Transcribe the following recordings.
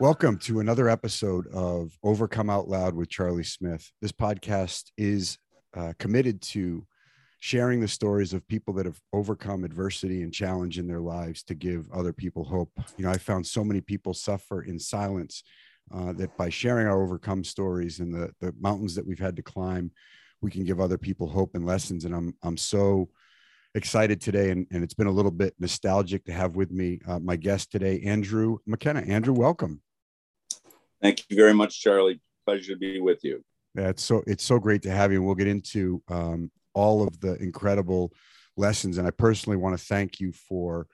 Welcome to another episode of Overcome Out Loud with Charlie Smith. This podcast is uh, committed to sharing the stories of people that have overcome adversity and challenge in their lives to give other people hope. You know, I found so many people suffer in silence uh, that by sharing our overcome stories and the, the mountains that we've had to climb, we can give other people hope and lessons. And I'm, I'm so excited today, and, and it's been a little bit nostalgic to have with me uh, my guest today, Andrew McKenna. Andrew, welcome. Thank you very much, Charlie. Pleasure to be with you. It's so it's so great to have you. And we'll get into um, all of the incredible lessons, and I personally want to thank you for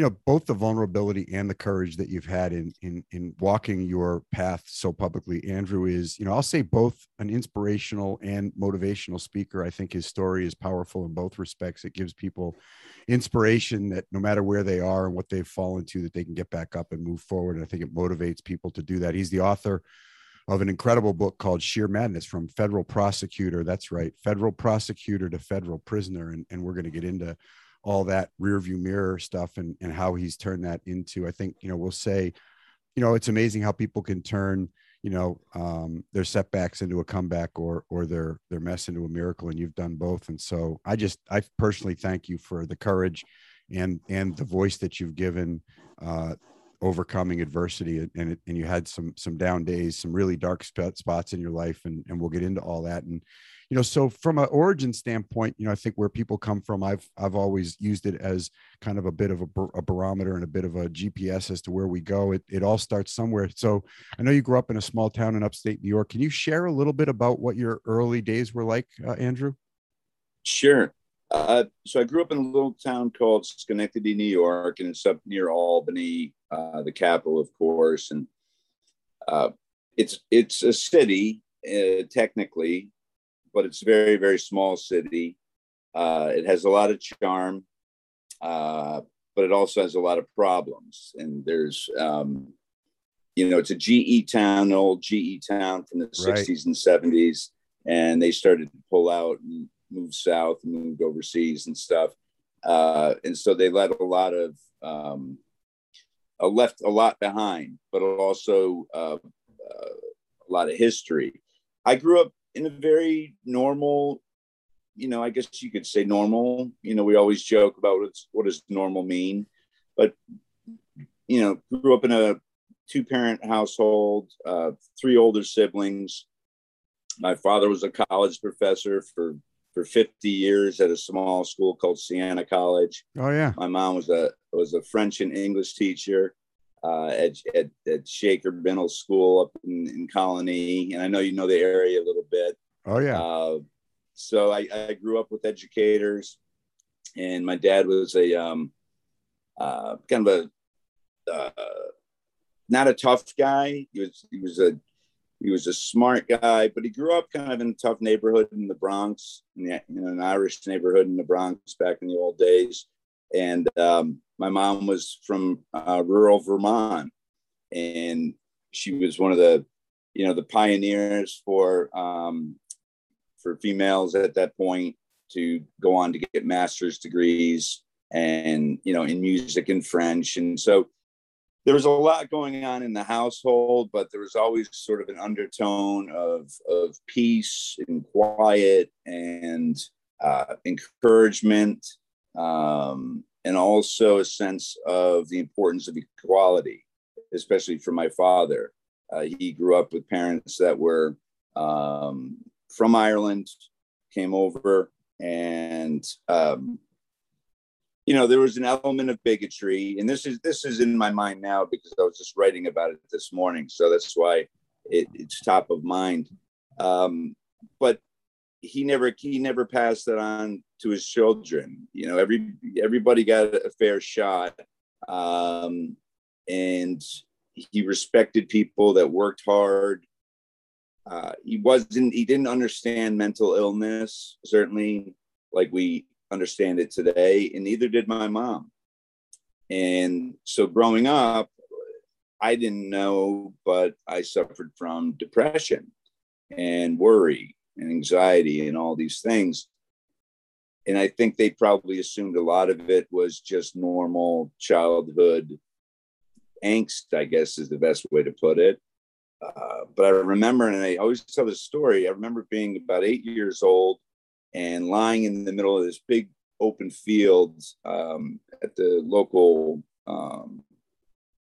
you know both the vulnerability and the courage that you've had in in in walking your path so publicly andrew is you know i'll say both an inspirational and motivational speaker. I think his story is powerful in both respects. It gives people inspiration that no matter where they are and what they've fallen to that they can get back up and move forward. And i think it motivates people to do that. He's the author of an incredible book called sheer madness from federal prosecutor that's right federal prosecutor to federal prisoner. And, and we're going to get into all that rear view mirror stuff and, and how he's turned that into i think you know we'll say you know it's amazing how people can turn you know um, their setbacks into a comeback or or their their mess into a miracle and you've done both. And so i just i personally thank you for the courage and and the voice that you've given uh, overcoming adversity and and you had some some down days some really dark spots in your life and and we'll get into all that. And you know so from an origin standpoint you know i think where people come from i've i've always used it as kind of a bit of a, a barometer and a bit of a gps as to where we go. It, it all starts somewhere. So i know you grew up in a small town in upstate new york. Can you share a little bit about what your early days were like uh, andrew? Sure. Uh, so i grew up in a little town called schenectady new york and it's up near albany uh, the capital of course. And uh, it's it's a city uh, technically but it's a very, very small city. Uh, it has a lot of charm, uh, but it also has a lot of problems. And there's, um, you know, it's a GE town, an old GE town from the right. 60s and 70s. And they started to pull out and move south and moved overseas and stuff. Uh, and so they let a lot of, um, uh, left a lot behind, but also uh, uh, a lot of history. I grew up in a very normal, you know, I guess you could say normal. You know, we always joke about what's, what does normal mean, but you know, grew up in a two parent household, uh, three older siblings. My father was a college professor for for 50 years at a small school called Siena College. Oh yeah. My mom was a was a French and English teacher uh, at, at, at Shaker Middle School up in, in Colonie. And I know you know the area a little bit. Oh, yeah. Uh, so I, I, grew up with educators, and my dad was a um, uh, kind of a uh, not a tough guy. He was he was a he was a smart guy, but he grew up kind of in a tough neighborhood in the Bronx, in, the, in an Irish neighborhood in the Bronx back in the old days. And um, my mom was from uh, rural Vermont, and she was one of the, you know, the pioneers for um, for females at that point to go on to get master's degrees and you know in music and French, and so there was a lot going on in the household, but there was always sort of an undertone of of peace and quiet and uh, encouragement um, and also a sense of the importance of equality, especially for my father. Uh, he grew up with parents that were um, from Ireland, came over, and um, you know there was an element of bigotry, and this is this is in my mind now because I was just writing about it this morning, so that's why it, it's top of mind. Um, but he never he never passed that on to his children. You know, every everybody got a fair shot, um, and he respected people that worked hard. Uh, he wasn't he didn't understand mental illness certainly like we understand it today, and neither did my mom. And so growing up, I didn't know, but I suffered from depression and worry and anxiety and all these things. And I think they probably assumed a lot of it was just normal childhood angst, I guess is the best way to put it. Uh, but I remember, and I always tell this story. I remember being about eight years old and lying in the middle of this big open field um, at the local um,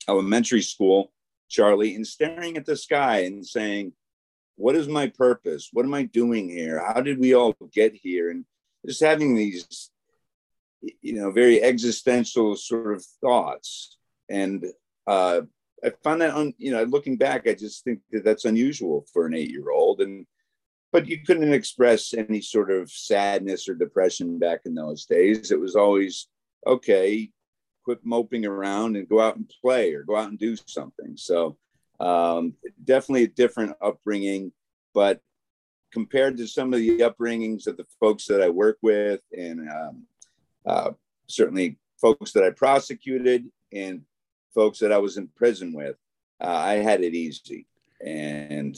elementary school, Charlie, and staring at the sky and saying, What is my purpose? What am I doing here? How did we all get here? And just having these, you know, very existential sort of thoughts. And uh, I found that, un, you know, looking back, I just think that that's unusual for an eight year old. And, but you couldn't express any sort of sadness or depression back in those days. It was always, okay, quit moping around and go out and play or go out and do something. So, um, definitely a different upbringing, but compared to some of the upbringings of the folks that I work with and um, uh, certainly folks that I prosecuted and folks that I was in prison with, uh, I had it easy, and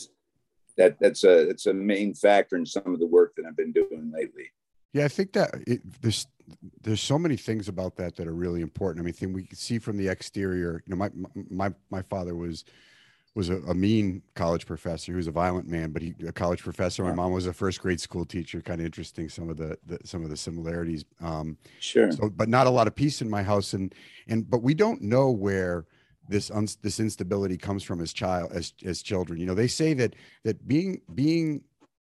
that that's a it's a main factor in some of the work that I've been doing lately. Yeah, I think that it, there's there's so many things about that that are really important. I mean, thing we can see from the exterior. You know, my my my father was was a, a, mean college professor. He was a violent man, but he a college professor. My mom was a first grade school teacher. Kind of interesting some of the, the some of the similarities. Um, sure. So, but not a lot of peace in my house, and and but we don't know where this un, this instability comes from as child as as children. You know, they say that that being being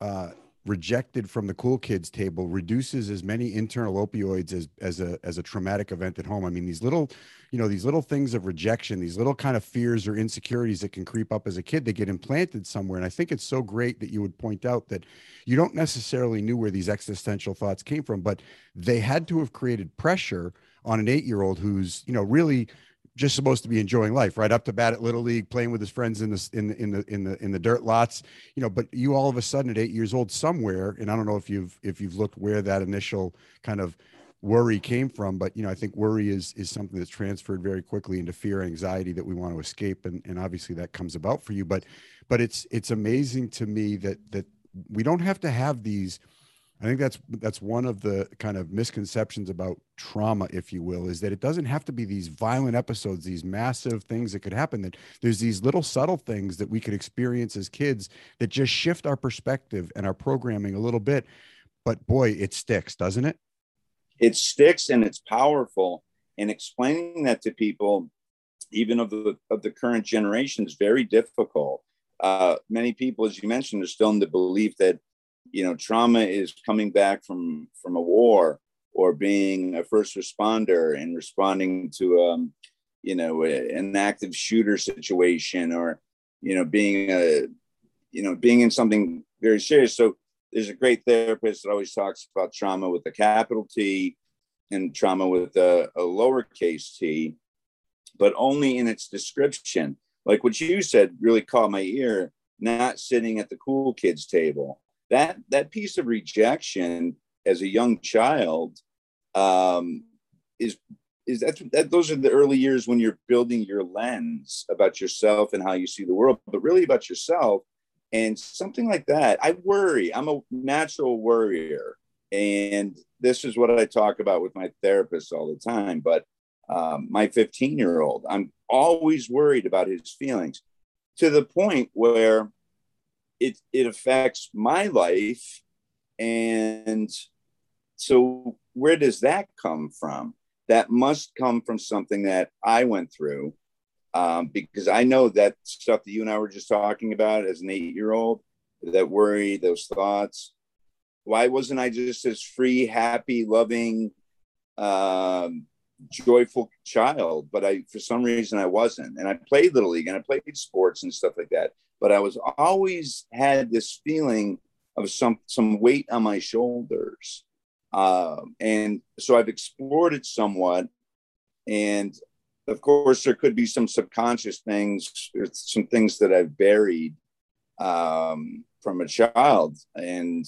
uh, rejected from the cool kids table reduces as many internal opioids as as a as a traumatic event at home. I mean, these little, you know, these little things of rejection, these little kind of fears or insecurities that can creep up as a kid, they get implanted somewhere. And I think it's so great that you would point out that you don't necessarily knew where these existential thoughts came from, but they had to have created pressure on an eight year old who's, you know, really just supposed to be enjoying life, right? Up to bat at little league, playing with his friends in the in the in the in the in the dirt lots, you know. But you all of a sudden at eight years old, somewhere, and I don't know if you've if you've looked where that initial kind of worry came from, but you know, I think worry is is something that's transferred very quickly into fear, anxiety that we want to escape, and and obviously that comes about for you. But but it's it's amazing to me that that we don't have to have these I think that's that's one of the kind of misconceptions about trauma, if you will, is that it doesn't have to be these violent episodes, these massive things that could happen. That there's these little subtle things that we could experience as kids that just shift our perspective and our programming a little bit. But boy, it sticks, doesn't it? It sticks and it's powerful. And explaining that to people, even of the of the current generation, is very difficult. Uh, many people, as you mentioned, are still in the belief that you know trauma is coming back from from a war or being a first responder and responding to um, you know an active shooter situation or you know being a you know being in something very serious. So there's a great therapist that always talks about trauma with a capital T and trauma with a, a lowercase t but only in its description. Like what you said really caught my ear not sitting at the cool kids table that that piece of rejection as a young child um, is is that, that those are the early years when you're building your lens about yourself and how you see the world, but really about yourself. And something like that, I worry. I'm a natural worrier, and this is what I talk about with my therapist all the time. But um, my 15 year old, I'm always worried about his feelings to the point where it it affects my life. And so where does that come from? That must come from something that i went through um, because i know that stuff that you and i were just talking about as an eight year old that worry those thoughts. Why wasn't i just as free happy loving um, joyful child? But i for some reason i wasn't. And i played little league and i played sports and stuff like that but I was always had this feeling of some some weight on my shoulders, um, and so I've explored it somewhat, and of course there could be some subconscious things, some things that I've buried um, from a child, and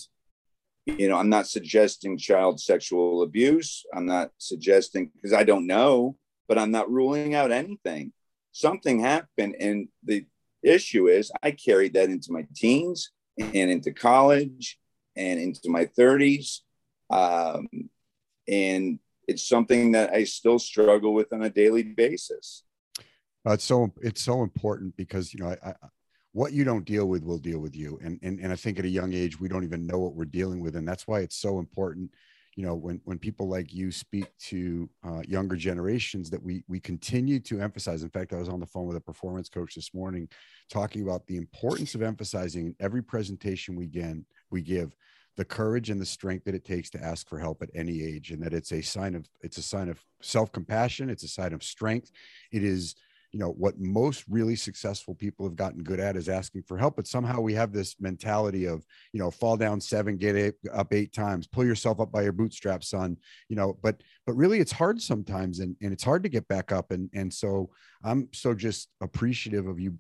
you know I'm not suggesting child sexual abuse. I'm not suggesting because I don't know, but I'm not ruling out anything. Something happened, and the issue is I carried that into my teens and into college and into my 30s. Um, and it's something that I still struggle with on a daily basis. Uh, it's so it's so important because you know I, I, what you don't deal with will deal with you, and and and I think at a young age we don't even know what we're dealing with, and that's why it's so important. You know, when when people like you speak to uh, younger generations, that we we continue to emphasize. In fact, I was on the phone with a performance coach this morning, talking about the importance of emphasizing in every presentation we get we give the courage and the strength that it takes to ask for help at any age and that it's a sign of it's a sign of self-compassion it's a sign of strength it is you know what most really successful people have gotten good at is asking for help but somehow we have this mentality of you know fall down seven get up eight times pull yourself up by your bootstraps son you know but but really it's hard sometimes and, and it's hard to get back up and and so i'm so just appreciative of you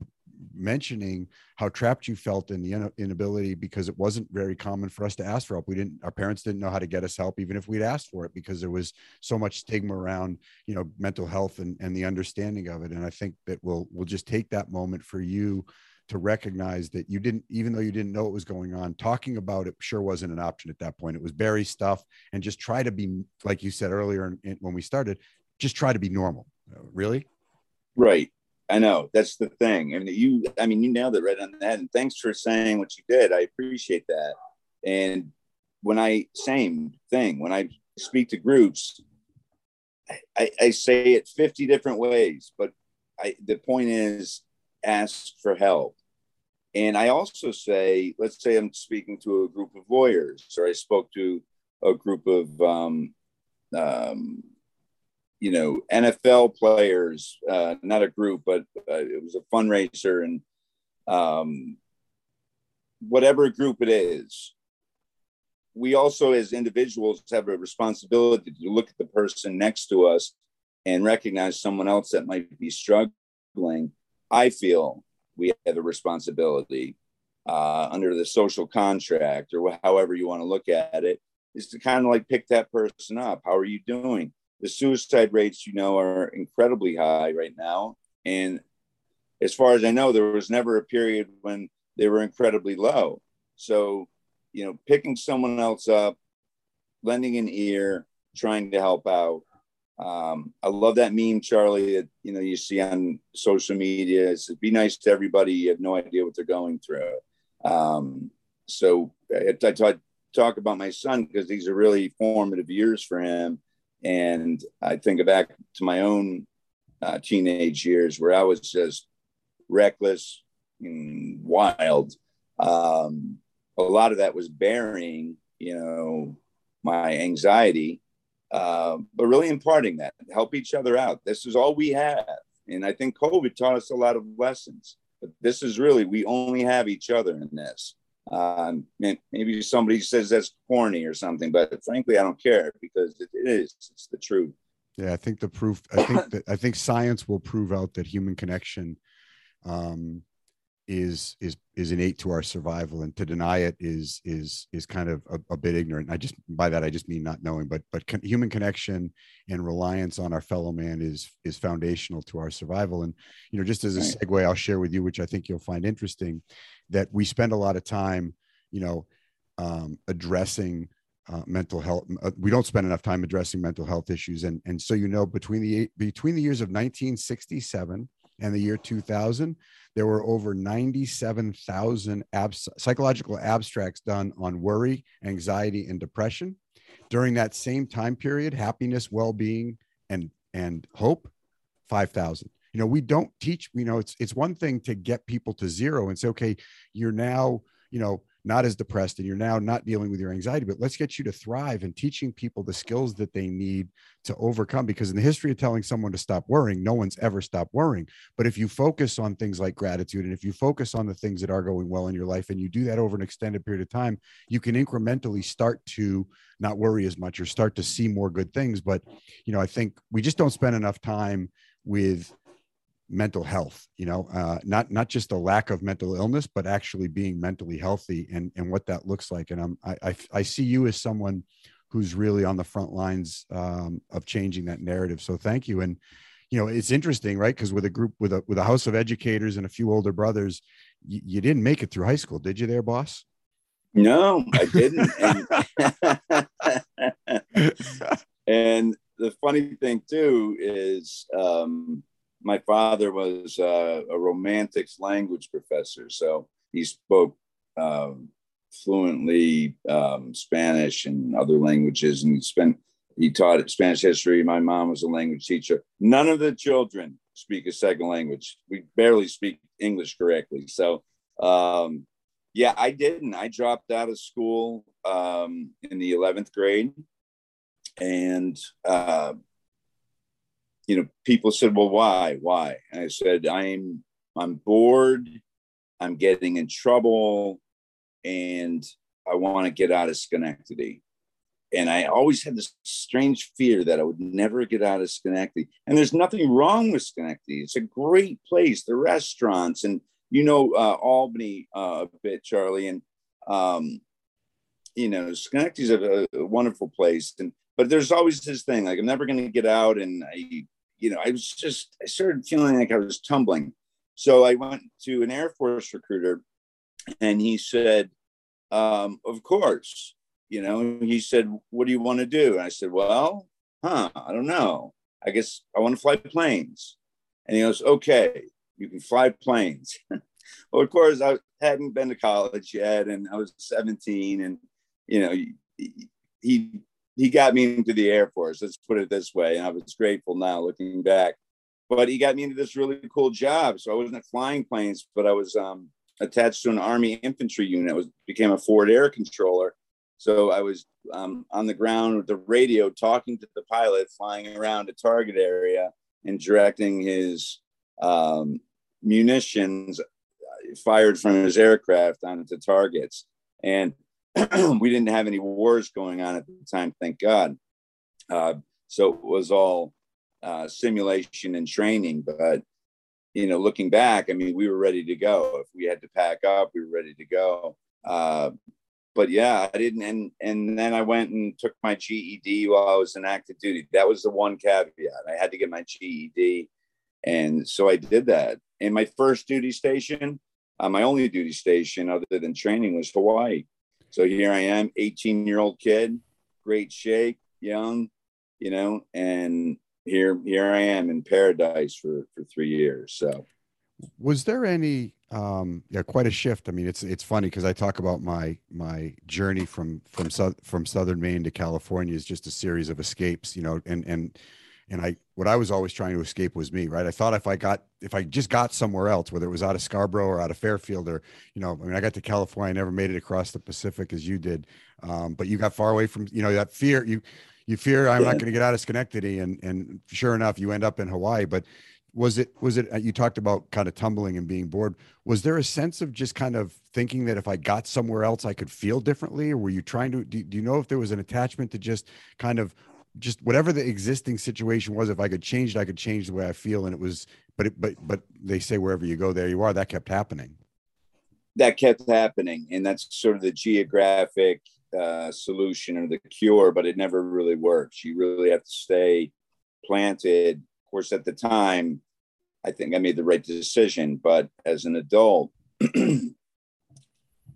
mentioning how trapped you felt in the inability because it wasn't very common for us to ask for help. We didn't, our parents didn't know how to get us help, even if we'd asked for it, because there was so much stigma around, you know, mental health and, and the understanding of it. And I think that we'll, we'll just take that moment for you to recognize that you didn't, even though you didn't know what was going on, talking about it sure wasn't an option at that point. It was bury stuff and just try to be, like you said earlier when we started, just try to be normal. Uh, really? Right. I know that's the thing. I mean, you, I mean, you nailed it right on that. And thanks for saying what you did. I appreciate that. And when I, same thing, when I speak to groups, I, I say it 50 different ways, but I, the point is ask for help. And I also say, let's say I'm speaking to a group of lawyers, or I spoke to a group of um, um, you know NFL players, uh, not a group, but uh, it was a fundraiser, and um, whatever group it is, we also as individuals have a responsibility to look at the person next to us and recognize someone else that might be struggling. I feel we have a responsibility uh, under the social contract or however you want to look at it is to kind of like pick that person up. How are you doing? The suicide rates, you know, are incredibly high right now. And as far as I know, there was never a period when they were incredibly low. So, you know, picking someone else up, lending an ear, trying to help out. Um, I love that meme, Charlie, that you know you see on social media. It It's be nice to everybody. You have no idea what they're going through. Um, so I, I talk about my son because these are really formative years for him and I think back to my own uh, teenage years where I was just reckless and wild. Um, a lot of that was bearing, you know, my anxiety, uh, but really imparting that, help each other out. This is all we have. And I think COVID taught us a lot of lessons. But this is really, we only have each other in this. Um, maybe somebody says that's corny or something, but frankly, I don't care because it is. It's the truth. Yeah, I think the proof. I think that I think science will prove out that human connection um, is is is innate to our survival, and to deny it is is is kind of a, a bit ignorant. I just by that I just mean not knowing, but but con- human connection and reliance on our fellow man is is foundational to our survival. And you know, just as a segue, I'll share with you, which I think you'll find interesting that we spend a lot of time, you know, um, addressing uh, mental health. Uh, we don't spend enough time addressing mental health issues, and and so you know, between the between the years of 1967 and the year 2000, there were over 97,000 abs- psychological abstracts done on worry, anxiety, and depression. During that same time period, happiness, well-being, and and hope, 5,000 you know we don't teach you know it's it's one thing to get people to zero and say okay you're now you know not as depressed and you're now not dealing with your anxiety but let's get you to thrive and teaching people the skills that they need to overcome because in the history of telling someone to stop worrying no one's ever stopped worrying. But if you focus on things like gratitude and if you focus on the things that are going well in your life and you do that over an extended period of time you can incrementally start to not worry as much or start to see more good things. But you know i think we just don't spend enough time with mental health you know uh, not not just a lack of mental illness but actually being mentally healthy and and what that looks like. And i'm i i, I see you as someone who's really on the front lines um, of changing that narrative. So thank you. And you know it's interesting right? Because with a group with a with a house of educators and a few older brothers you, you didn't make it through high school did you there boss? No i didn't. And, and the funny thing too is um my father was uh, a romantics language professor, so he spoke um, fluently um, Spanish and other languages, and he spent he taught Spanish history. My mom was a language teacher. None of the children speak a second language. We barely speak English correctly. So, um, yeah, I didn't. I dropped out of school um, in the 11th grade. And, uh, you know, people said, well, why? Why? And I said, I'm, I'm bored. I'm getting in trouble and I want to get out of Schenectady and I always had this strange fear that I would never get out of Schenectady. And there's nothing wrong with Schenectady. It's a great place. The restaurants and you know uh, Albany uh, a bit, Charlie, and um, you know Schenectady's a, a wonderful place. And but there's always this thing like I'm never going to get out, and I, you know, I was just I started feeling like I was tumbling. So I went to an Air Force recruiter, and he said, um, "Of course." you know, he said, What do you want to do? And I said, Well, huh, I don't know. I guess I want to fly planes. And he goes, Okay, you can fly planes. well, of course, I hadn't been to college yet, and I was 17, and you know, he he, he got me into the Air Force. Let's put it this way, and I was grateful now looking back. But he got me into this really cool job. So I wasn't flying planes, but I was um, attached to an Army infantry unit. I was became a forward air controller, so I was um, on the ground with the radio talking to the pilot flying around a target area and directing his um, munitions fired from his aircraft onto targets. And we didn't have any wars going on at the time, thank God. Uh, so it was all uh, simulation and training. But, you know, looking back, I mean, we were ready to go. If we had to pack up, we were ready to go. Uh, but yeah, I didn't. And and then I went and took my GED while I was in active duty. That was the one caveat. I had to get my GED, and so I did that. And my first duty station, uh, my only duty station other than training was Hawaii. So here I am, 18 year old kid, great shape, young, you know, and here here I am in paradise for for three years. So, was there any um yeah quite a shift i mean it's it's funny because i talk about my my journey from from south from southern maine to california is just a series of escapes you know and and and i what i was always trying to escape was me right? I thought if i got if i just got somewhere else whether it was out of scarborough or out of fairfield or you know i mean i got to california i never made it across the pacific as you did. Um but you got far away from you know that fear you you fear i'm yeah. not going to get out of schenectady and and sure enough you end up in hawaii. But was it was it you talked about kind of tumbling and being bored. Was there a sense of just kind of thinking that if i got somewhere else i could feel differently? Or were you trying to do, do you know if there was an attachment to just kind of just whatever the existing situation was if i could change it i could change the way i feel and it was but it, but but they say wherever you go there you are that kept happening that kept happening and that's sort of the geographic uh, solution or the cure but it never really works you really have to stay planted of course, at the time, I think I made the right decision. But as an adult,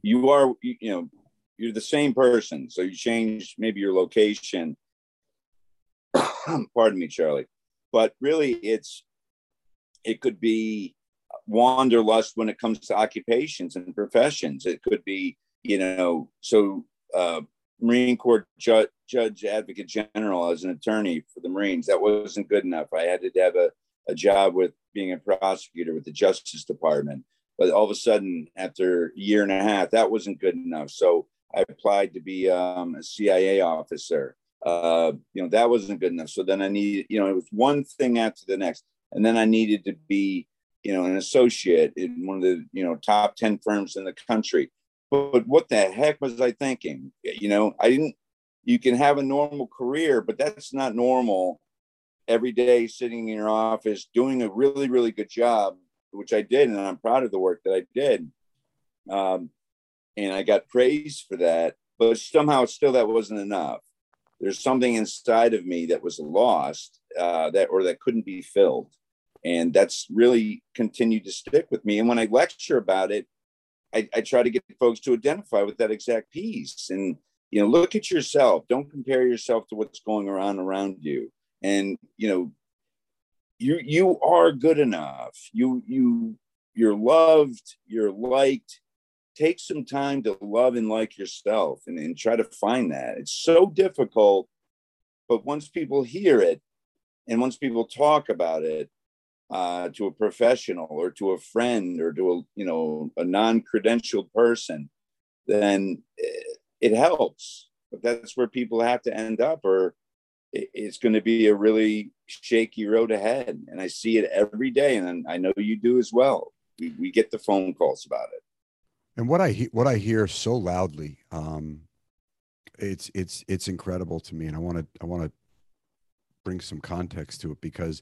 you are, you know, you're the same person. So you change maybe your location. Pardon me, Charlie. But really, it's it could be wanderlust when it comes to occupations and professions. It could be, you know, so uh, Marine Corps ju- judge advocate general as an attorney for the Marines. That wasn't good enough. I had to have a, a job with being a prosecutor with the Justice Department. But all of a sudden, after a year and a half, that wasn't good enough. So I applied to be um, a CIA officer. Uh, you know, that wasn't good enough. So then I needed, you know, it was one thing after the next. And then I needed to be, you know, an associate in one of the, you know, top 10 firms in the country but what the heck was I thinking? You know, I didn't, you can have a normal career, but that's not normal every day sitting in your office doing a really, really good job, which I did. And I'm proud of the work that I did. Um, and I got praised for that, but somehow still that wasn't enough. There's something inside of me that was lost uh, that or that couldn't be filled. And that's really continued to stick with me. And when I lecture about it, I, I try to get folks to identify with that exact piece and you know look at yourself don't compare yourself to what's going around around you and you know you you are good enough. You you you're loved, you're liked. Take some time to love and like yourself and, and try to find that. It's so difficult, but once people hear it and once people talk about it uh, to a professional or to a friend or to a you know a non-credentialed person, then it, it helps. But that's where people have to end up, or it's going to be a really shaky road ahead. And I see it every day, and I know you do as well. We, we get the phone calls about it. And what I what I hear so loudly, um, it's it's it's incredible to me, and I want to I want to bring some context to it because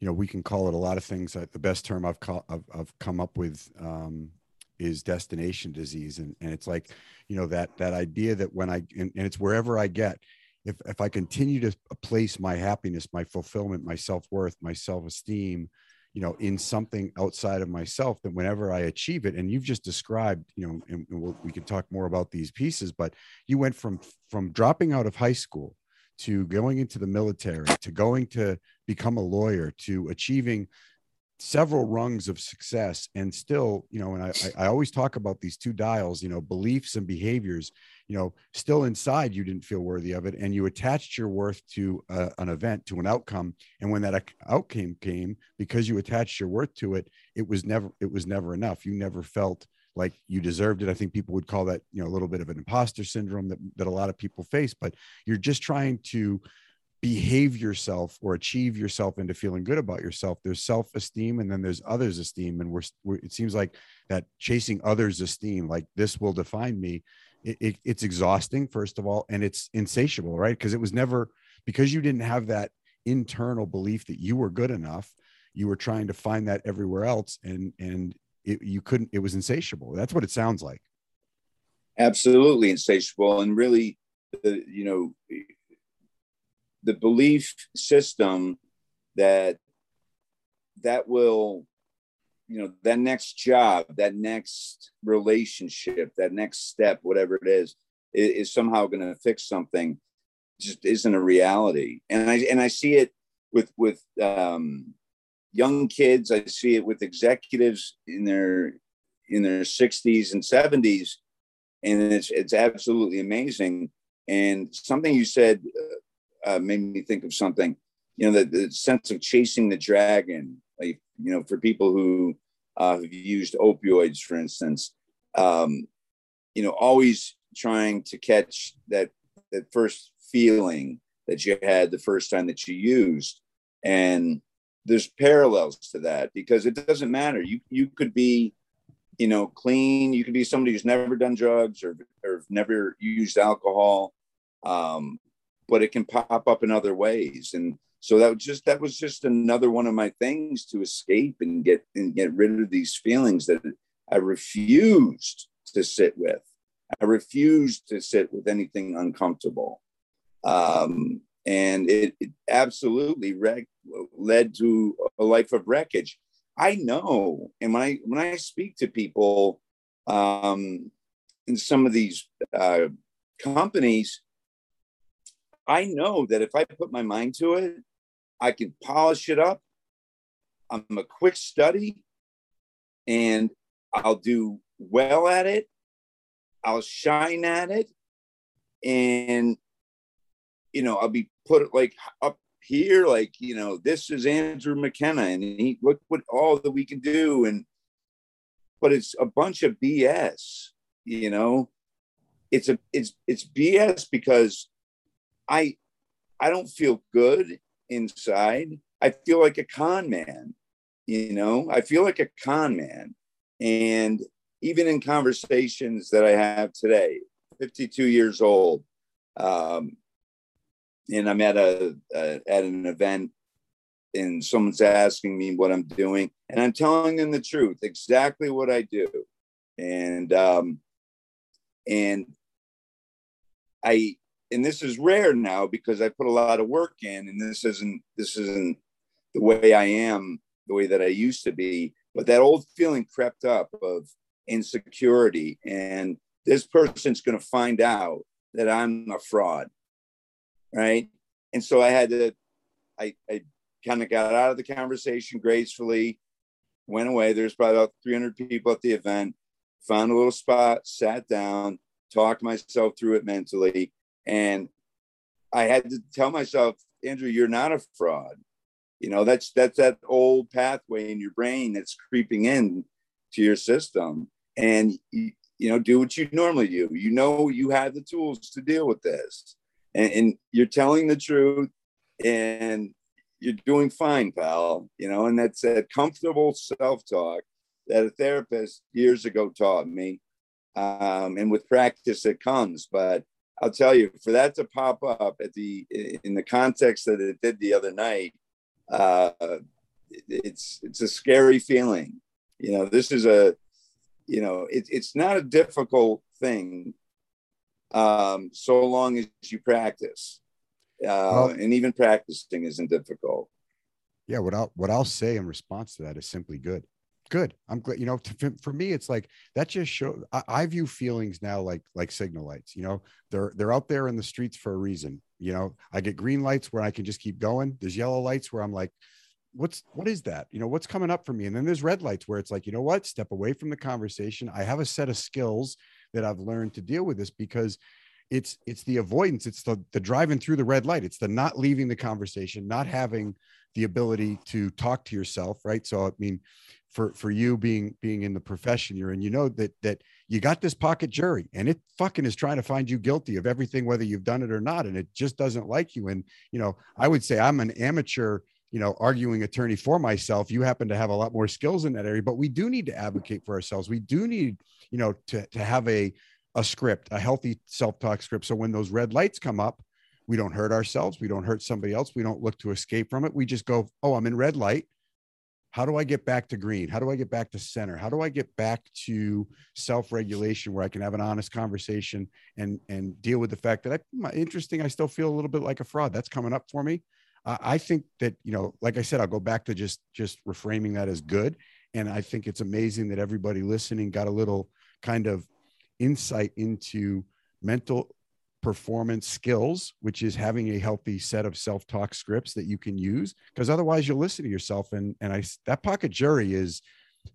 you know we can call it a lot of things. The best term I've I've, I've come up with um, is destination disease, and and it's like you know that that idea that when I and, and it's wherever I get if if I continue to place my happiness, my fulfillment, my self worth, my self esteem, you know, in something outside of myself, that whenever I achieve it, and you've just described, you know, and, we'll, we can talk more about these pieces, but you went from from dropping out of high school to going into the military to going to become a lawyer to achieving several rungs of success and still you know and I, I always talk about these two dials you know beliefs and behaviors you know still inside you didn't feel worthy of it and you attached your worth to uh, an event to an outcome and when that outcome came because you attached your worth to it it was never it was never enough. You never felt like you deserved it. I think people would call that you know a little bit of an imposter syndrome that, that a lot of people face but you're just trying to behave yourself or achieve yourself into feeling good about yourself. There's self-esteem and then there's others esteem and we're, we're, it seems like that chasing others esteem like this will define me it, it, it's exhausting first of all and it's insatiable right? Because it was never because you didn't have that internal belief that you were good enough you were trying to find that everywhere else and and it, you couldn't it was insatiable. That's what it sounds like. Absolutely insatiable and really the you know the belief system that that will you know that next job that next relationship that next step whatever it is is, somehow going to fix something. Just isn't a reality. And i and i see it with with um, young kids. I see it with executives in their in their 60s and 70s and it's it's absolutely amazing. And something you said uh, uh, made me think of something. You know, the, the sense of chasing the dragon, like, you know, for people who uh, have used opioids, for instance, um, you know, always trying to catch that that first feeling that you had the first time that you used. And there's parallels to that because it doesn't matter. You you could be, you know, clean. You could be somebody who's never done drugs or or never used alcohol. Um, but it can pop up in other ways. And so that was just that was just another one of my things to escape and get and get rid of these feelings that I refused to sit with. I refused to sit with anything uncomfortable. Um, and it, it absolutely wreck, led to a life of wreckage. I know, and when I when I speak to people um, in some of these uh, companies, I know that if I put my mind to it, I can polish it up. I'm a quick study and I'll do well at it. I'll shine at it. And, you know, I'll be put like up here, like, you know, this is Andrew McKenna and he look what all that we can do. And, but it's a bunch of BS, you know, it's a, it's, it's BS because I I don't feel good inside. I feel like a con man, you know, I feel like a con man. And even in conversations that I have today, 52 years old, um, and I'm at a, a at an event and someone's asking me what I'm doing, and I'm telling them the truth, exactly what I do. And um, and I and this is rare now because I put a lot of work in, and this isn't this isn't the way I am, the way that I used to be. But that old feeling crept up of insecurity, and this person's going to find out that I'm a fraud, right? And so I had to, I, I kind of got out of the conversation gracefully, went away. There's probably about 300 people at the event, found a little spot, sat down, talked myself through it mentally. And I had to tell myself, Andrew, you're not a fraud. You know, that's that's that old pathway in your brain that's creeping in to your system. And you, you know, do what you normally do. You know you have the tools to deal with this. And, and you're telling the truth and you're doing fine, pal. You know, and that's a comfortable self-talk that a therapist years ago taught me. Um, and with practice it comes. But I'll tell you, for that to pop up at the in the context that it did the other night, uh, it's it's a scary feeling. You know, this is a, you know, it, it's not a difficult thing, um, so long as you practice, uh, well, and even practicing isn't difficult. Yeah, what I'll what I'll say in response to that is simply good good. I'm glad you know to, for me it's like that just show I, I, view feelings now like like signal lights you know? They're they're out there in the streets for a reason you know? I get green lights where i can just keep going. There's yellow lights where i'm like what's what is that? You know what's coming up for me? And then there's red lights where it's like you know what? Step away from the conversation. I have a set of skills that i've learned to deal with this because it's it's the avoidance. It's the the driving through the red light. It's the not leaving the conversation not having the ability to talk to yourself right? So i mean for for you being being in the profession you're in you know that that you got this pocket jury and it fucking is trying to find you guilty of everything whether you've done it or not and it just doesn't like you. And you know i would say i'm an amateur you know arguing attorney for myself. You happen to have a lot more skills in that area but we do need to advocate for ourselves. We do need you know to to have a a script a healthy self-talk script. So when those red lights come up we don't hurt ourselves. We don't hurt somebody else. We don't look to escape from it. We just go oh i'm in red light how do I get back to green? How do I get back to center? How do I get back to self-regulation where I can have an honest conversation and and deal with the fact that I interesting, I still feel a little bit like a fraud. That's coming up for me. Uh, I think that you know, like I said, I'll go back to just just reframing that as good. And I think it's amazing that everybody listening got a little kind of insight into mental performance skills, which is having a healthy set of self-talk scripts that you can use. Because otherwise, you'll listen to yourself, and and I that pocket jury is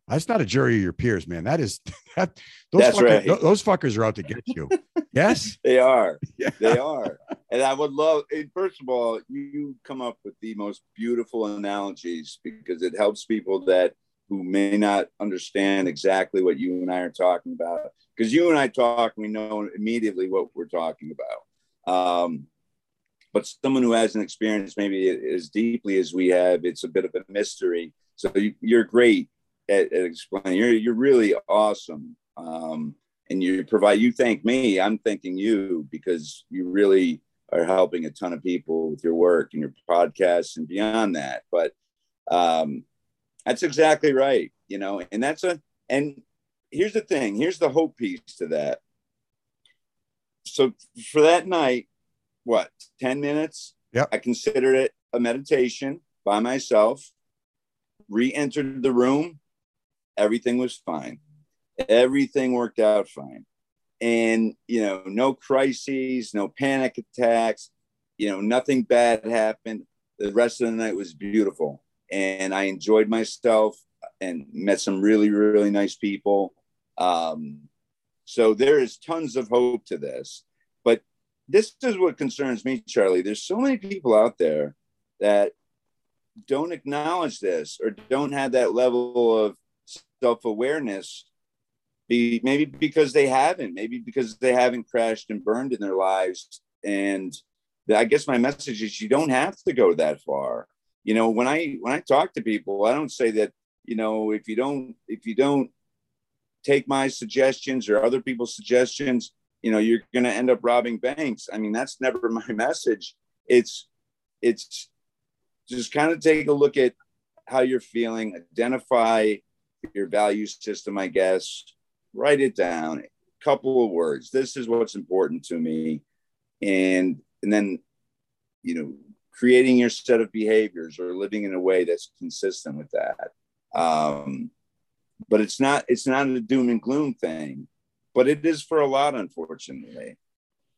that's not a jury of your peers, man. That is that those that's fuckers, right. those fuckers are out to get you. yes, they are. Yeah. They are. And I would love. First of all, you come up with the most beautiful analogies because it helps people that who may not understand exactly what you and I are talking about. Because you and I talk, we know immediately what we're talking about. Um, but someone who hasn't experienced maybe as deeply as we have, it's a bit of a mystery. So you, are great at, at, explaining. You're you're really awesome, um, and you provide. You thank me. I'm thanking you because you really are helping a ton of people with your work and your podcasts and beyond that. But um, that's exactly right. You know, and that's a and here's the thing. Here's the hope piece to that. So for that night, what ten minutes? Yeah, I considered it a meditation by myself. Re-entered the room. Everything was fine. Everything worked out fine. And you know, no crises, no panic attacks. You know, nothing bad happened. The rest of the night was beautiful and I enjoyed myself and met some really, really nice people. Um, so there is tons of hope to this. But this is what concerns me, Charlie. There's so many people out there that don't acknowledge this or don't have that level of self-awareness be maybe because they haven't maybe because they haven't crashed and burned in their lives and i guess my message is you don't have to go that far you know when i when i talk to people i don't say that you know if you don't if you don't take my suggestions or other people's suggestions you know you're going to end up robbing banks. I mean that's never my message. It's it's just kind of take a look at how you're feeling identify your value system i guess write it down a couple of words this is what's important to me and and then you know creating your set of behaviors or living in a way that's consistent with that. Um, but it's not it's not a doom and gloom thing, but it is for a lot, unfortunately.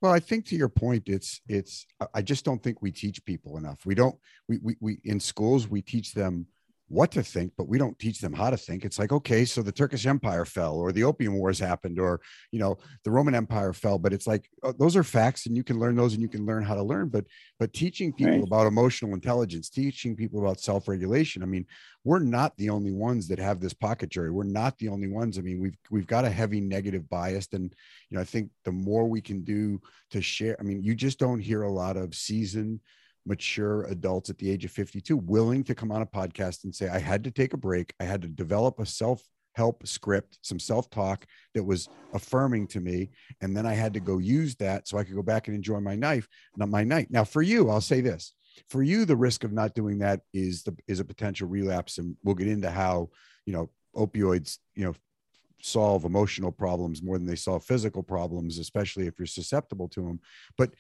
Well, I think to your point, it's it's. I just don't think we teach people enough. We don't. We we, we in schools we teach them what to think, but we don't teach them how to think. It's like, okay, so the Turkish Empire fell, or the Opium Wars happened, or you know, the Roman Empire fell. But it's like uh, those are facts, and you can learn those, and you can learn how to learn. But but teaching people right. about emotional intelligence, teaching people about self regulation. I mean, we're not the only ones that have this pocket jury. We're not the only ones. I mean, we've we've got a heavy negative bias, and you know, I think the more we can do to share. I mean, you just don't hear a lot of seasoned mature adults at the age of 52 willing to come on a podcast and say, I had to take a break. I had to develop a self help script, some self talk that was affirming to me. And then I had to go use that so I could go back and enjoy my knife, not my night. Now, for you, I'll say this for you, the risk of not doing that is the is a potential relapse. And we'll get into how, you know, opioids, you know, solve emotional problems more than they solve physical problems, especially if you're susceptible to them. But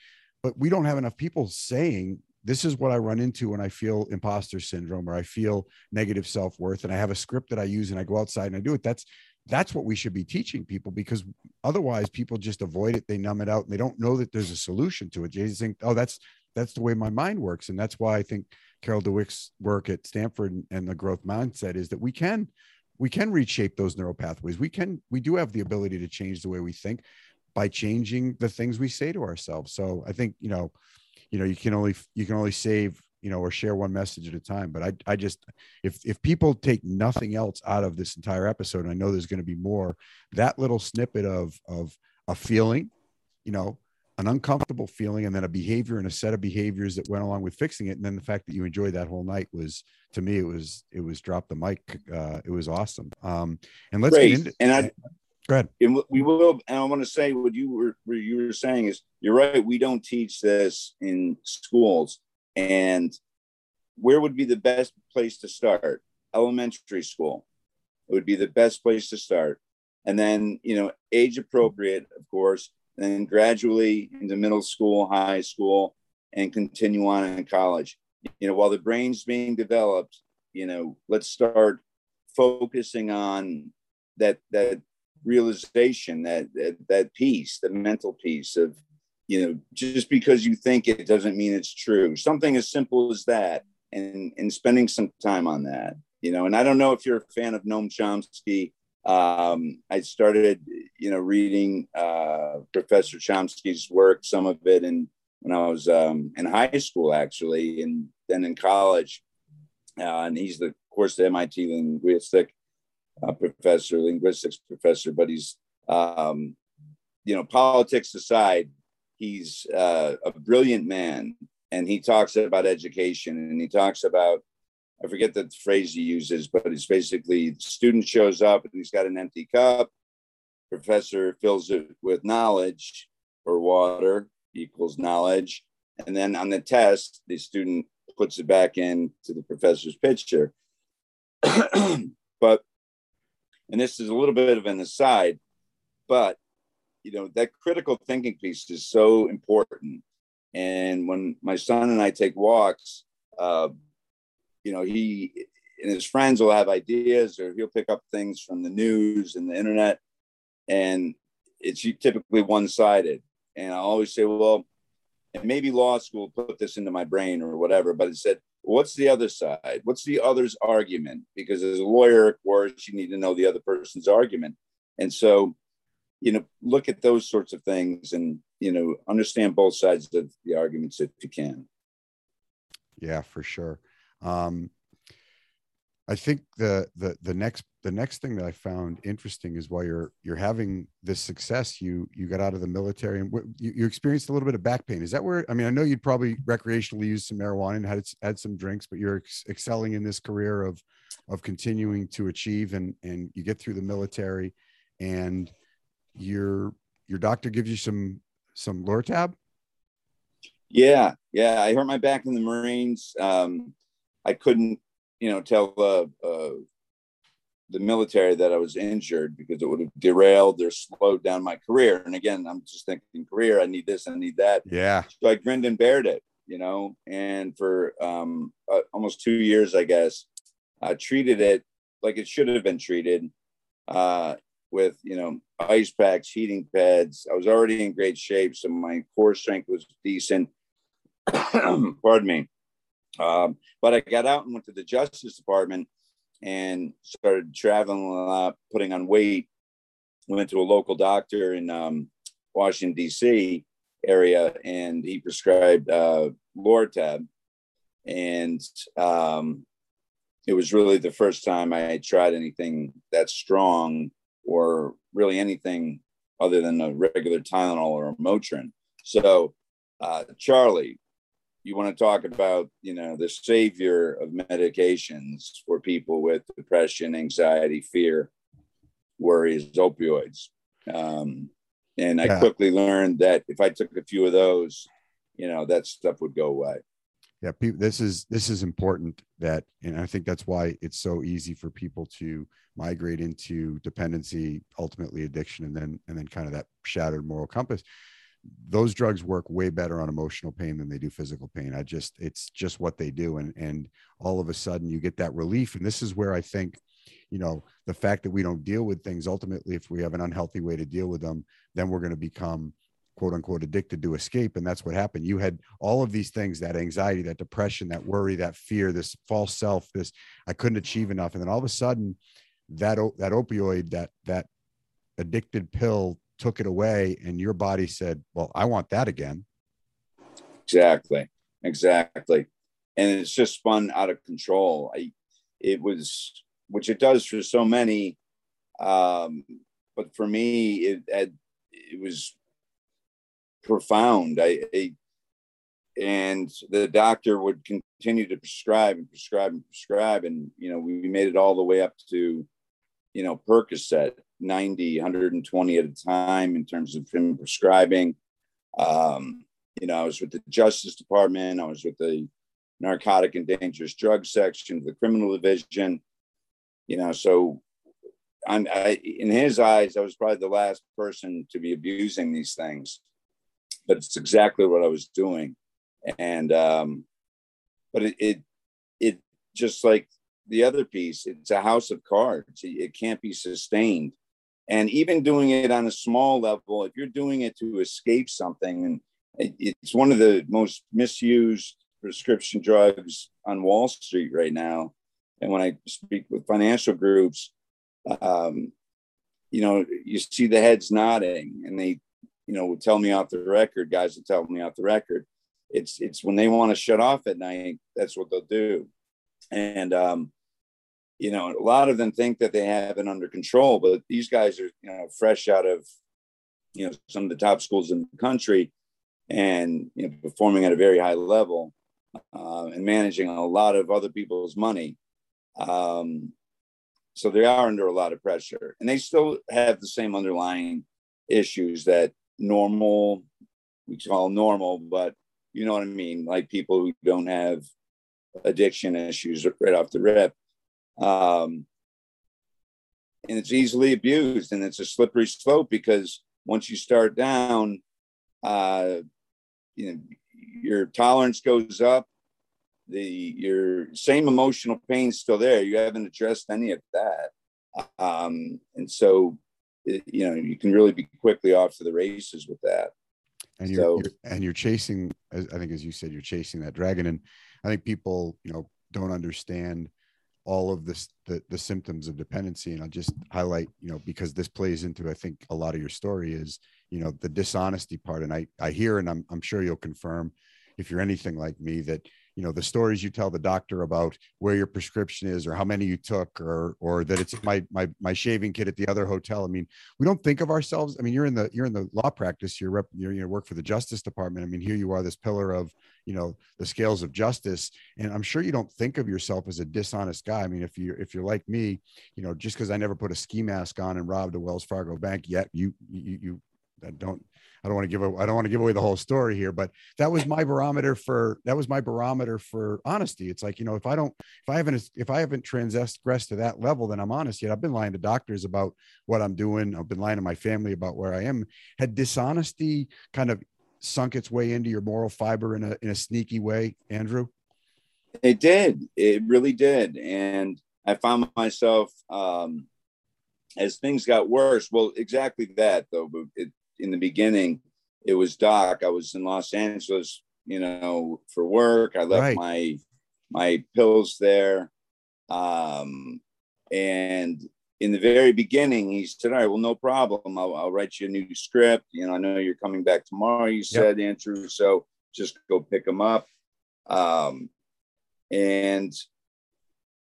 but we don't have enough people saying this is what I run into when I feel imposter syndrome or I feel negative self worth, and I have a script that I use and I go outside and I do it. That's that's what we should be teaching people because otherwise people just avoid it, they numb it out, and they don't know that there's a solution to it. They think, oh, that's that's the way my mind works, and that's why I think Carol Dweck's work at Stanford and the growth mindset is that we can we can reshape those neural pathways. We can we do have the ability to change the way we think by changing the things we say to ourselves. So I think you know you know you can only you can only save you know or share one message at a time. But i i just if if people take nothing else out of this entire episode i know there's going to be more that little snippet of of a feeling you know an uncomfortable feeling and then a behavior and a set of behaviors that went along with fixing it and then the fact that you enjoyed that whole night was to me it was it was drop the mic uh it was awesome. Um and let's Great. get into and i Go ahead. And we will, and I want to say what you were what you were saying is you're right. We don't teach this in schools, and where would be the best place to start? Elementary school. It would be the best place to start, and then you know, age appropriate, of course, then gradually into middle school, high school, and continue on in college. You know, while the brain's being developed, you know, let's start focusing on that that realization that, that that peace the mental peace of you know just because you think it doesn't mean it's true. Something as simple as that and and spending some time on that you know. And i don't know if you're a fan of noam chomsky. Um, i started you know reading uh, professor chomsky's work some of it and when i was um, in high school actually and then in college. Uh, and he's the course the mit linguistic uh, professor, linguistics professor, but he's, um, you know, politics aside, he's uh, a brilliant man. And he talks about education and he talks about, I forget the phrase he uses, but it's basically the student shows up and he's got an empty cup. Professor fills it with knowledge or water equals knowledge. And then on the test, the student puts it back into the professor's pitcher. but and this is a little bit of an aside, but you know that critical thinking piece is so important. And when my son and I take walks, uh, you know, he and his friends will have ideas, or he'll pick up things from the news and the internet, and it's typically one-sided. And I always say, well, and maybe law school put this into my brain or whatever, but it said what's the other side? What's the other's argument? Because as a lawyer, of course, you need to know the other person's argument. And so, you know, look at those sorts of things and, you know, understand both sides of the arguments if you can. Yeah, for sure. Um, I think the the the next the next thing that I found interesting is while you're you're having this success, you you got out of the military and you, you experienced a little bit of back pain. Is that where? I mean, I know you'd probably recreationally use some marijuana and had had some drinks, but you're ex- excelling in this career of of continuing to achieve, and and you get through the military, and your your doctor gives you some some Lortab. Yeah, yeah, I hurt my back in the Marines. Um, I couldn't you know, tell uh, uh, the military that I was injured because it would have derailed or slowed down my career. And again, I'm just thinking career. I need this. I need that. Yeah. So I grinned and bared it, you know, and for um, uh, almost two years, I guess, I treated it like it should have been treated. Uh, with you know ice packs, heating pads. I was already in great shape, so my core strength was decent. Pardon me. Um, but I got out and went to the Justice Department and started traveling a lot, putting on weight. Went to a local doctor in um, Washington D.C. area, and he prescribed uh, Lortab, and um, it was really the first time I tried anything that strong or really anything other than a regular Tylenol or a Motrin. So, uh, Charlie, you want to talk about, you know, the savior of medications for people with depression, anxiety, fear, worries, opioids. Um, and I yeah. quickly learned that if I took a few of those, you know, that stuff would go away yeah people this is this is important that and i think that's why it's so easy for people to migrate into dependency ultimately addiction and then and then kind of that shattered moral compass those drugs work way better on emotional pain than they do physical pain. I just it's just what they do. And and all of a sudden you get that relief. And this is where i think you know the fact that we don't deal with things ultimately if we have an unhealthy way to deal with them then we're going to become quote unquote addicted to escape. And that's what happened. You had all of these things that anxiety that depression that worry that fear this false self this i couldn't achieve enough. And then all of a sudden that that opioid that that addicted pill took it away and your body said well i want that again. Exactly. Exactly. And it's just spun out of control. I it was which it does for so many um but for me it had it was profound. I, I, and the doctor would continue to prescribe and prescribe and prescribe, and you know we made it all the way up to, you know, Percocet 90, 120 at a time in terms of him prescribing. Um, you know, I was with the Justice Department. I was with the narcotic and dangerous drug section, the criminal division. You know, so I'm, I, in his eyes, I was probably the last person to be abusing these things but it's exactly what I was doing. And um, but it, it it just like the other piece, it's a house of cards. It can't be sustained. And even doing it on a small level, if you're doing it to escape something, and it's one of the most misused prescription drugs on Wall Street right now. And when I speak with financial groups, um, you know, you see the heads nodding and they you know, would tell me off the record, guys would tell me off the record. It's it's when they want to shut off at night, that's what they'll do. And um, you know, a lot of them think that they have it under control, but these guys are, you know, fresh out of, you know, some of the top schools in the country and you know, performing at a very high level uh, and managing a lot of other people's money. Um, so they are under a lot of pressure and they still have the same underlying issues that normal, we call normal, but you know what I mean, like people who don't have addiction issues right off the rip. Um, and it's easily abused and it's a slippery slope because once you start down, uh, you know, your tolerance goes up. The your same emotional pain is still there. You haven't addressed any of that, um, and so it, you know you can really be quickly off to the races with that and you're, so, you're, and you're chasing i think as you said you're chasing that dragon and i think people you know don't understand all of this the, the symptoms of dependency. And i'll just highlight you know because this plays into i think a lot of your story is you know the dishonesty part. And i i hear and i'm, I'm sure you'll confirm if you're anything like me that you know the stories you tell the doctor about where your prescription is or how many you took or or that it's my my my shaving kit at the other hotel. I mean we don't think of ourselves i mean you're in the you're in the law practice you're rep, you're you work for the justice department. I mean here you are this pillar of you know the scales of justice. And i'm sure you don't think of yourself as a dishonest guy. I mean if you if you're like me you know just because i never put a ski mask on and robbed a wells fargo bank yet you you you don't I don't want to give I don't want to give away the whole story here, but that was my barometer for that was my barometer for honesty. It's like you know if I don't if I haven't if I haven't transgressed to that level, then I'm honest. Yet I've been lying to doctors about what I'm doing. I've been lying to my family about where I am. Had dishonesty kind of sunk its way into your moral fiber in a in a sneaky way, Andrew? It did. It really did, and I found myself. Um, as things got worse, well, exactly that though. It, in the beginning, it was Doc. I was in Los Angeles, you know, for work. I left right. my my pills there, um, and in the very beginning, he said, "All right, well, no problem. I'll, I'll write you a new script. You know, I know you're coming back tomorrow." You said, yep. Andrew, so just go pick them up. Um, and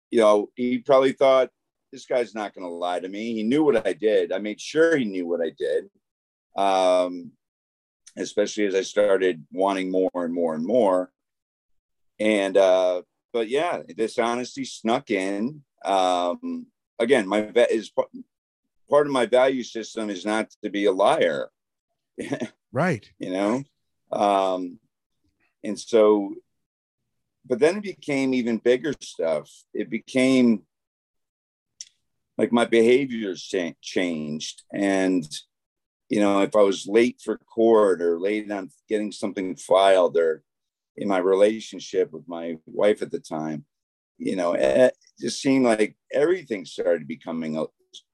you know, he probably thought this guy's not going to lie to me. He knew what I did. I made sure he knew what I did. Um, especially as I started wanting more and more and more. And uh, but yeah, dishonesty snuck in. Um, again, my vet is part of my value system is not to be a liar. right. You know, um, and so, but then it became even bigger stuff. It became like my behaviors changed, and you know, if I was late for court or late on getting something filed or in my relationship with my wife at the time, you know, it just seemed like everything started becoming a,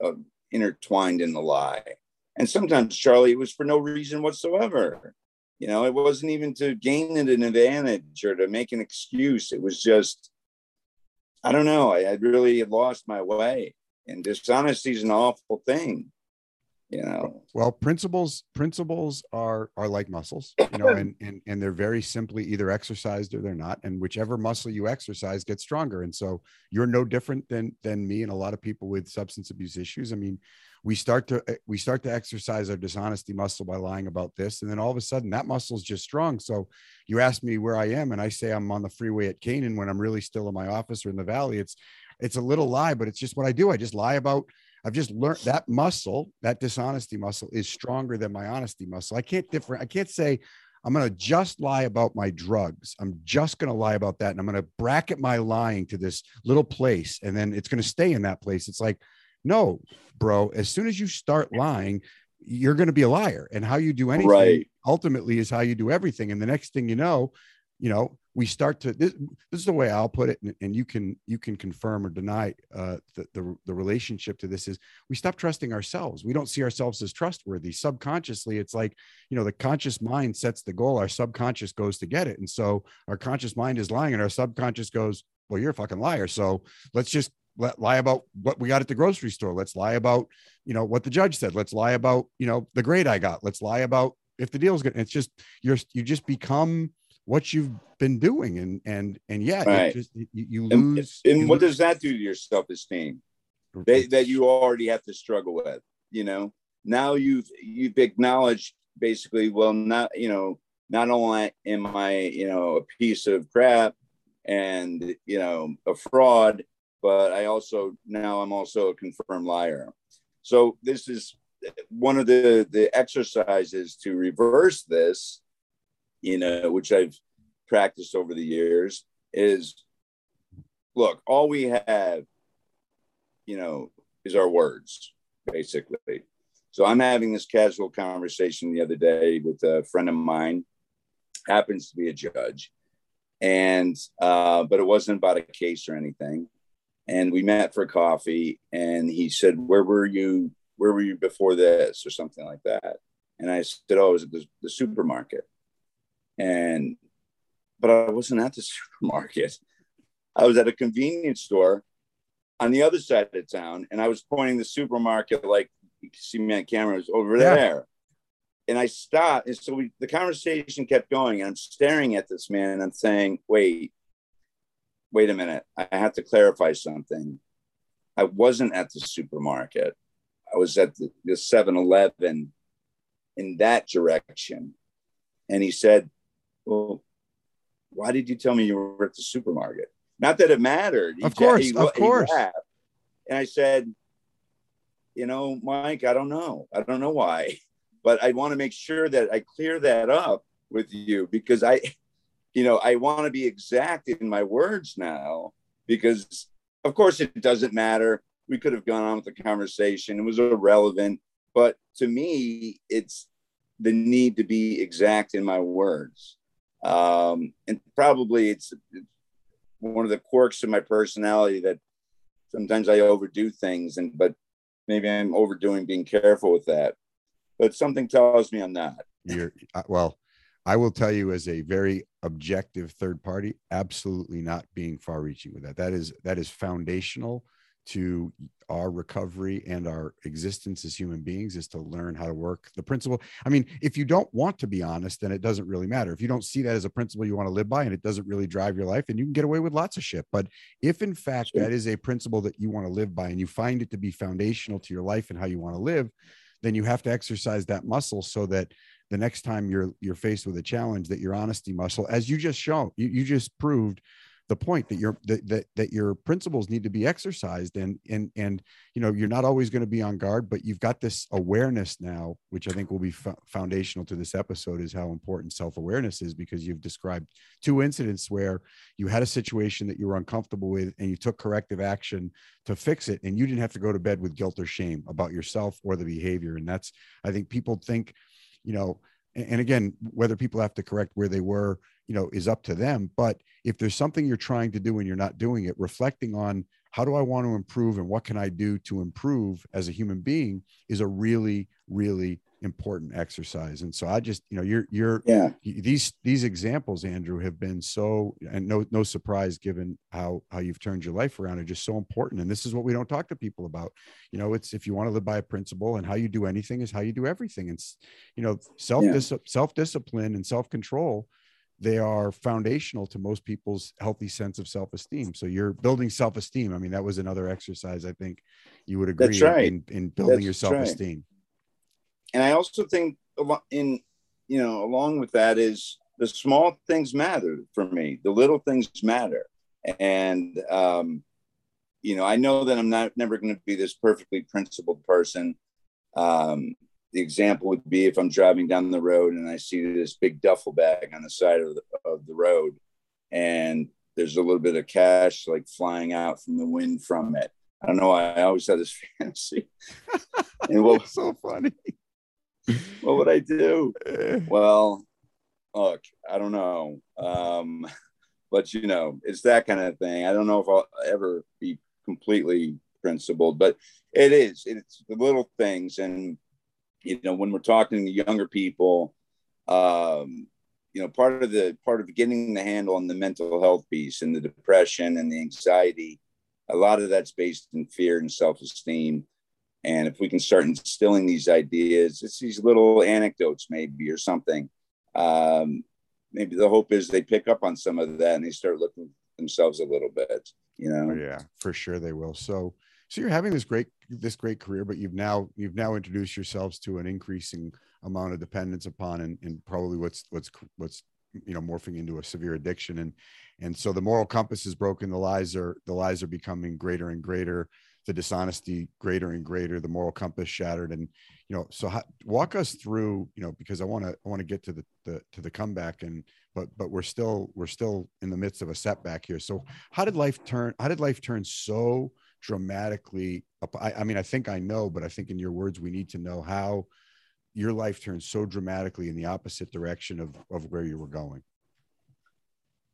a intertwined in the lie. And sometimes, Charlie, it was for no reason whatsoever. You know, it wasn't even to gain an advantage or to make an excuse. It was just, I don't know. I, I really lost my way. And dishonesty is an awful thing you know? Well principles principles are are like muscles you know and, and and they're very simply either exercised or they're not and whichever muscle you exercise gets stronger and so you're no different than than me and a lot of people with substance abuse issues. I mean we start to eh, we start to exercise our dishonesty muscle by lying about this and then all of a sudden that muscle is just strong. So you ask me where i am and i say i'm on the freeway at canaan when i'm really still in my office or in the valley. It's it's a little lie but it's just what i do. I just lie about I've just learned that muscle, that dishonesty muscle is stronger than my honesty muscle. I can't different. I can't say I'm going to just lie about my drugs. I'm just going to lie about that. And I'm going to bracket my lying to this little place. And then it's going to stay in that place. It's like, no, bro, as soon as you start lying, you're going to be a liar. And how you do anything right. ultimately is how you do everything. And the next thing you know, you know, we start to this, this is the way i'll put it and, and you can you can confirm or deny uh, the, the, the relationship to this is we stop trusting ourselves. We don't see ourselves as trustworthy. Subconsciously it's like you know the conscious mind sets the goal. Our subconscious goes to get it. And so our conscious mind is lying and our subconscious goes well you're a fucking liar. So let's just let, lie about what we got at the grocery store. Let's lie about you know what the judge said. Let's lie about you know the grade i got. Let's lie about if the deal's good. It's just you're you just become what you've been doing and and and yeah right. just, you, you, lose and, and you what lose. does that do to your self-esteem that, that you already have to struggle with you know now you've you've acknowledged basically well not you know not only am i you know a piece of crap and you know a fraud but i also now i'm also a confirmed liar so this is uh, one of the the exercises to reverse this you know, which I've practiced over the years, is look, all we have, you know, is our words, basically. So I'm having this casual conversation the other day with a friend of mine, happens to be a judge, and uh, but it wasn't about a case or anything. And we met for coffee, and he said, "Where were you? Where were you before this, or something like that?" And I said, "Oh, I was at the, the supermarket." And but I wasn't at the supermarket. I was at a convenience store on the other side of town, and I was pointing the supermarket like you can see me on camera was over yeah. there. And I stopped, and so we, the conversation kept going. And I'm staring at this man, and I'm saying, "Wait, wait a minute. I have to clarify something. I wasn't at the supermarket. I was at the, the 7-Eleven in that direction." And he said, well, why did you tell me you were at the supermarket? Not that it mattered. He of course, he, of course. And I said, you know, Mike, I don't know. I don't know why, but I want to make sure that I clear that up with you because I, you know, I want to be exact in my words now because, of course, it doesn't matter. We could have gone on with the conversation. It was irrelevant. But to me, it's the need to be exact in my words um, and probably it's, one of the quirks of my personality that sometimes I overdo things and but maybe I'm overdoing being careful with that, but something tells me I'm not. You're uh, well. I will tell you as a very objective third party, absolutely not being far reaching with that. That is that is foundational to our recovery and our existence as human beings is to learn how to work the principle. I mean, if you don't want to be honest, then it doesn't really matter. If you don't see that as a principle you want to live by and it doesn't really drive your life, then you can get away with lots of shit. But if in fact that is a principle that you want to live by and you find it to be foundational to your life and how you want to live, then you have to exercise that muscle so that the next time you're you're faced with a challenge that your honesty muscle as you just shown you, you just proved the point that your that, that that your principles need to be exercised and and and you know you're not always going to be on guard but you've got this awareness now which i think will be foundational to this episode is how important self-awareness is because you've described two incidents where you had a situation that you were uncomfortable with and you took corrective action to fix it and you didn't have to go to bed with guilt or shame about yourself or the behavior. And that's i think people think you know and again whether people have to correct where they were you know is up to them. But if there's something you're trying to do and you're not doing it reflecting on how do i want to improve and what can i do to improve as a human being is a really really important exercise. And so i just you know you're you're yeah. these these examples andrew have been so and no no surprise given how how you've turned your life around are just so important. And this is what we don't talk to people about. You know it's if you want to live by a principle and how you do anything is how you do everything. It's you know self yeah. self discipline and self control they are foundational to most people's healthy sense of self-esteem. So you're building self-esteem. I mean that was another exercise i think you would agree right. in, in building That's your self-esteem. right. And i also think in you know along with that is the small things matter for me the little things matter and um you know i know that i'm not never going to be this perfectly principled person um the example would be if I'm driving down the road and I see this big duffel bag on the side of the, of the road and there's a little bit of cash like flying out from the wind from it. I don't know why I always had this fantasy. and what so funny. What would I do? well, look, I don't know. Um, but you know, it's that kind of thing. I don't know if I'll ever be completely principled, but it is. It's the little things and you know when we're talking to younger people um, you know part of the part of getting the handle on the mental health piece and the depression and the anxiety a lot of that's based in fear and self-esteem and if we can start instilling these ideas it's these little anecdotes maybe or something um, maybe the hope is they pick up on some of that and they start looking themselves a little bit you know? Yeah for sure they will. So so you're having this great this great career but you've now you've now introduced yourselves to an increasing amount of dependence upon and, and probably what's what's what's you know morphing into a severe addiction. And and so the moral compass is broken the lies are the lies are becoming greater and greater the dishonesty greater and greater the moral compass shattered. And you know so how, walk us through you know because i want to i want to get to the, the to the comeback and but but we're still we're still in the midst of a setback here. So how did life turn how did life turn so dramatically I, I mean i think i know but i think in your words we need to know how your life turned so dramatically in the opposite direction of, of where you were going.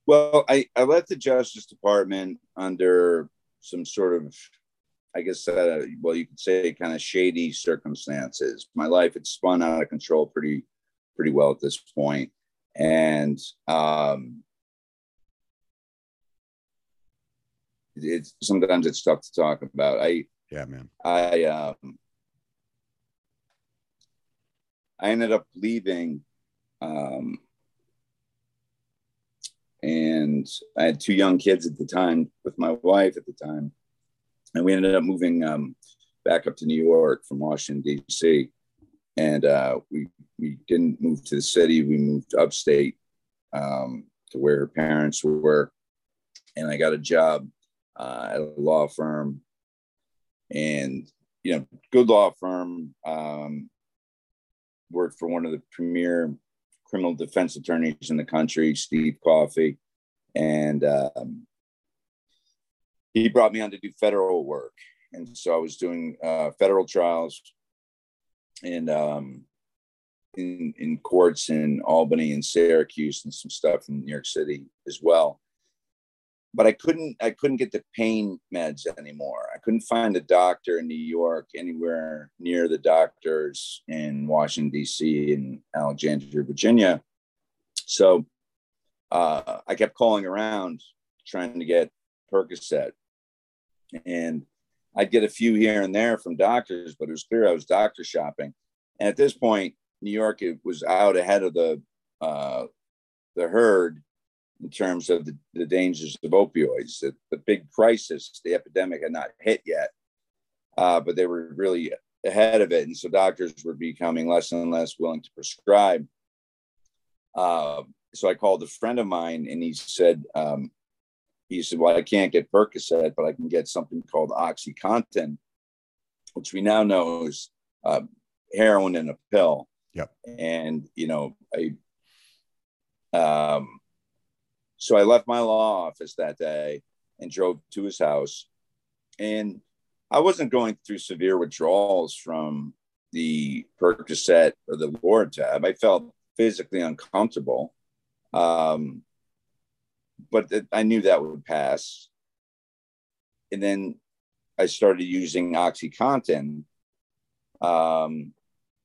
Well I, I left the justice department under some sort of i guess uh, well you could say kind of shady circumstances my life had spun out of control pretty pretty well at this point and um, it's sometimes it's tough to talk about. I yeah, man. I um I ended up leaving um and I had two young kids at the time with my wife at the time. And we ended up moving um back up to New York from Washington, DC. And uh we we didn't move to the city, we moved upstate um to where her parents were. And I got a job uh, at a law firm, and you know, good law firm. Um, worked for one of the premier criminal defense attorneys in the country, Steve Coffey, and um, he brought me on to do federal work. And so I was doing uh, federal trials and um, in in courts in Albany and Syracuse and some stuff in New York City as well. but I couldn't I couldn't get the pain meds anymore. I couldn't find a doctor in New York anywhere near the doctors in Washington D.C. and Alexandria, Virginia. So uh, I kept calling around trying to get Percocet, and I'd get a few here and there from doctors, but it was clear I was doctor shopping. And at this point, New York it was out ahead of the uh, the herd in terms of the, the dangers of opioids. The, the, big crisis, the epidemic had not hit yet, uh, but they were really ahead of it. And so doctors were becoming less and less willing to prescribe. Uh, so I called a friend of mine and he said, um, he said, well, I can't get Percocet, but I can get something called OxyContin, which we now know is uh, heroin in a pill. Yep. And, you know, I, um, so I left my law office that day and drove to his house. And I wasn't going through severe withdrawals from the Percocet or the Lortab. I felt physically uncomfortable. Um, but I knew that would pass. And then I started using OxyContin, um,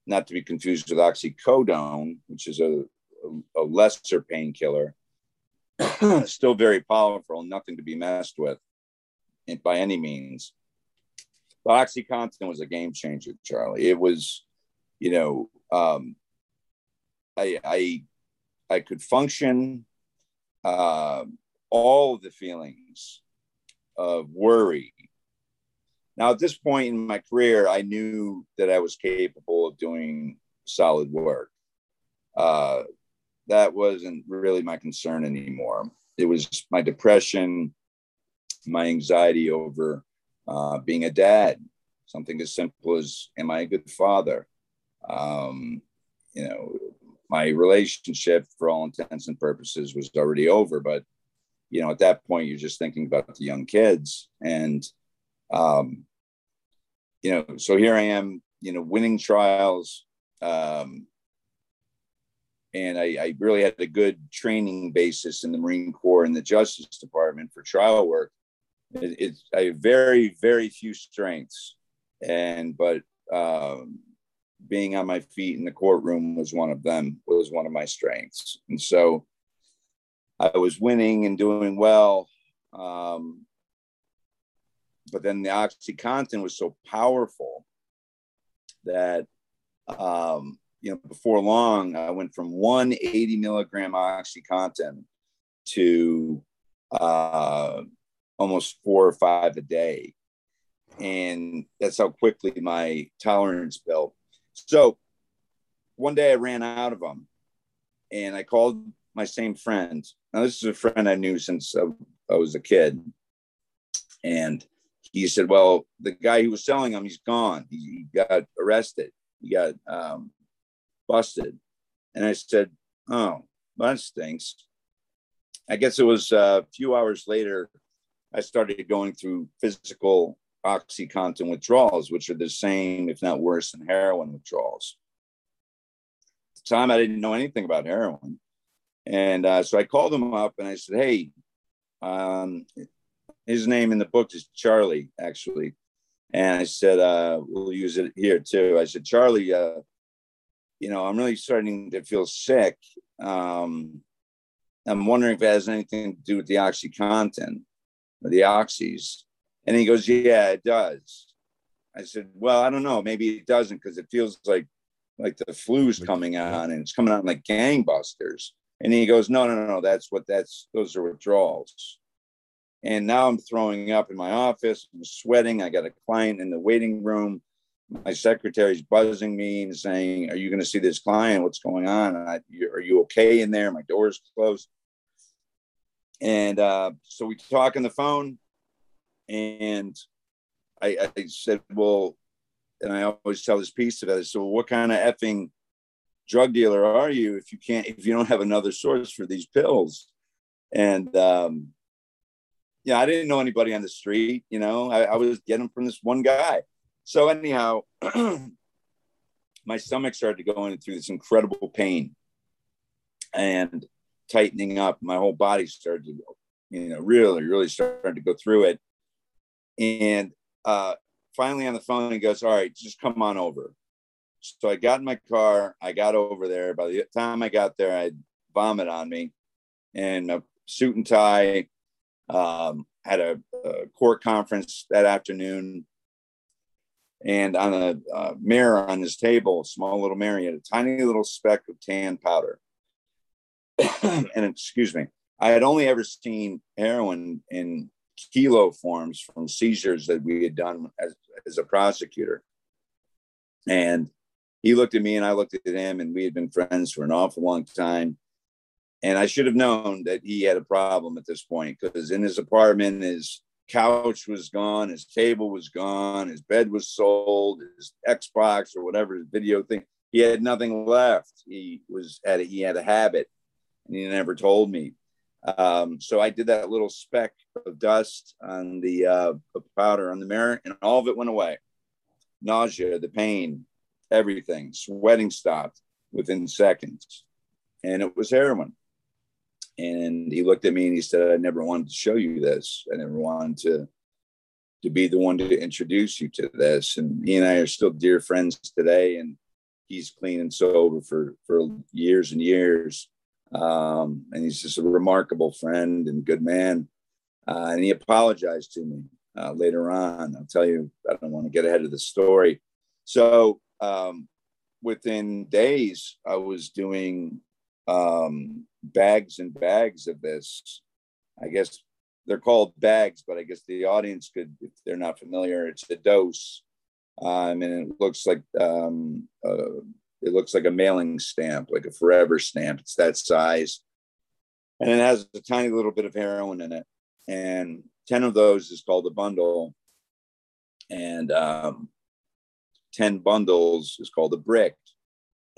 not to be confused with oxycodone, which is a, a, a lesser painkiller. still very powerful, nothing to be messed with by any means. But OxyContin was a game changer, Charlie. It was, you know, um, I, I, I could function. Uh, all the feelings of worry. Now, at this point in my career, I knew that I was capable of doing solid work. Uh, that wasn't really my concern anymore. It was my depression, my anxiety over uh, being a dad, something as simple as, am I a good father? Um, you know, my relationship, for all intents and purposes, was already over. But, you know, at that point, you're just thinking about the young kids. And, um, you know, so here I am, you know, winning trials, um, and I, I, really had a good training basis in the Marine Corps and the Justice Department for trial work. It, it's I have very very few strengths, and but um, being on my feet in the courtroom was one of them. Was one of my strengths, and so I was winning and doing well. Um, but then the OxyContin was so powerful that um, you know, before long, I went from 180 milligram OxyContin to uh, almost four or five a day. And that's how quickly my tolerance built. So one day I ran out of them and I called my same friend. Now, this is a friend I knew since I was a kid. And he said, Well, the guy who was selling them, he's gone. He got arrested. He got um, busted. And I said, Oh, that stinks. I guess it was a few hours later, I started going through physical OxyContin withdrawals, which are the same, if not worse, than heroin withdrawals. At the time, I didn't know anything about heroin. And uh, so I called him up and I said, Hey, um, his name in the book is Charlie, actually. And I said, uh, We'll use it here too. I said, Charlie, uh, you know, I'm really starting to feel sick. Um, I'm wondering if it has anything to do with the OxyContin or the oxys. And he goes, Yeah, it does. I said, Well, I don't know. Maybe it doesn't because it feels like like the flu's coming on and it's coming on like gangbusters. And he goes, No, no, no, no. That's what that's those are withdrawals. And now I'm throwing up in my office. I'm sweating. I got a client in the waiting room my secretary's buzzing me and saying, "Are you going to see this client? What's going on? I, are you okay in there? My door's closed." And uh, so we talk on the phone, and I, I, said, "Well," and I always tell this piece of it. So, what kind of effing drug dealer are you if you can't if you don't have another source for these pills? And um, yeah, I didn't know anybody on the street. You know, I, I was getting from this one guy so anyhow, my stomach started going through this incredible pain and tightening up. My whole body started to you know, really, really starting to go through it. And uh, finally on the phone, he goes, All right, just come on over. So I got in my car, I got over there. By the time I got there, I had vomit on me and a suit and tie. Um, had a, a, court conference that afternoon. And on a mirror on his table, small little mirror, he had a tiny little speck of tan powder. and excuse me, I had only ever seen heroin in kilo forms from seizures that we had done as, as a prosecutor. And he looked at me and I looked at him, and we had been friends for an awful long time. And I should have known that he had a problem at this point because in his apartment, his couch was gone, his table was gone, his bed was sold, his Xbox or whatever his video thing. He had nothing left. He was at a, he had a habit, and he never told me. Um, so I did that little speck of dust on the uh, powder on the mirror, and all of it went away. Nausea, the pain, everything. Sweating stopped within seconds, and it was heroin. And he looked at me and he said, "I never wanted to show you this. I never wanted to." To be the one to introduce you to this, and he and I are still dear friends today. And he's clean and sober for for years and years um, and he's just a remarkable friend and good man. Uh, and he apologized to me uh, later on. I'll tell you, I don't want to get ahead of the story. So um, within days, I was doing um, bags and bags of this. I guess they're called bags, but I guess the audience could, if they're not familiar, it's a dose. Um, and it looks like um, it looks like a mailing stamp, like a forever stamp. It's that size. And it has a tiny little bit of heroin in it. And 10 of those is called a bundle. And um, 10 bundles is called a brick.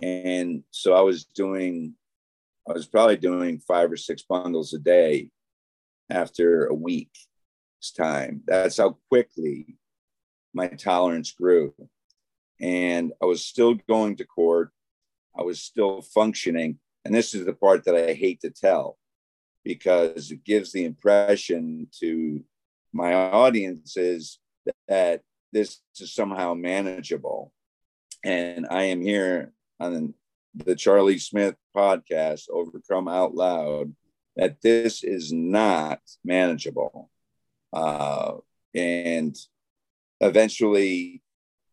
And so I was doing, I was probably doing five or six bundles a day after a week's time. That's how quickly my tolerance grew and I was still going to court. I was still functioning. And this is the part that I hate to tell because it gives the impression to my audiences that this is somehow manageable. And I am here on the Charlie Smith podcast, Overcome Out Loud, that this is not manageable. Uh, and eventually,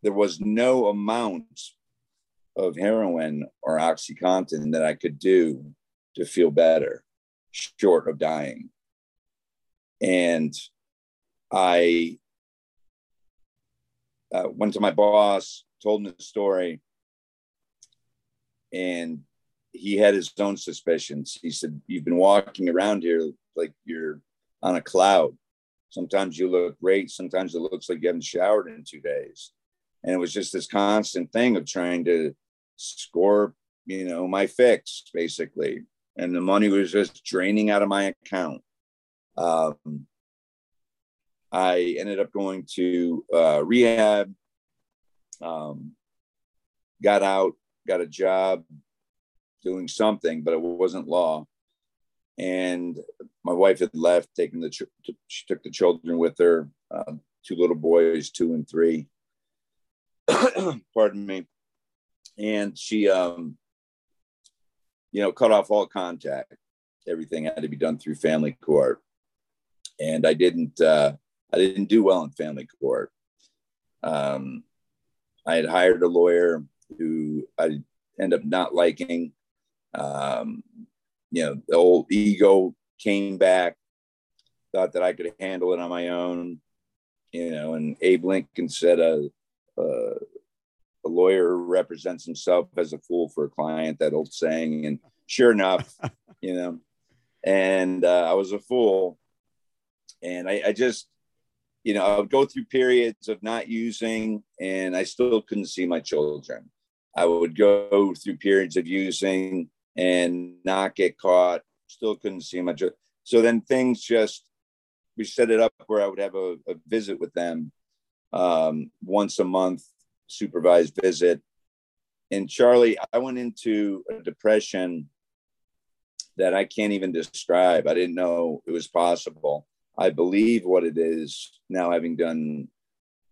there was no amount of heroin or oxycontin that i could do to feel better short of dying. And i uh, went to my boss told him the story and he had his own suspicions. He said you've been walking around here like you're on a cloud. Sometimes you look great. Sometimes it looks like you haven't showered in two days and it was just this constant thing of trying to score you know my fix basically. And the money was just draining out of my account. Um, i ended up going to uh, rehab um, got out got a job doing something but it wasn't law. And my wife had left taking the she took the children with her uh, two little boys two and three pardon me. And she, um, you know, cut off all contact. Everything had to be done through family court. And I didn't, uh, I didn't do well in family court. Um, I had hired a lawyer who I ended up not liking. Um, you know, the old ego came back, thought that I could handle it on my own, you know, and Abe Lincoln said, uh, uh, a lawyer represents himself as a fool for a client, that old saying. And sure enough, you know, and uh, I was a fool. And I, I just, you know, I would go through periods of not using, and I still couldn't see my children. I would go through periods of using and not get caught, still couldn't see my children. So then things just, we set it up where I would have a, a visit with them um, once a month supervised visit. And Charlie, I went into a depression that I can't even describe. I didn't know it was possible. I believe what it is now, having done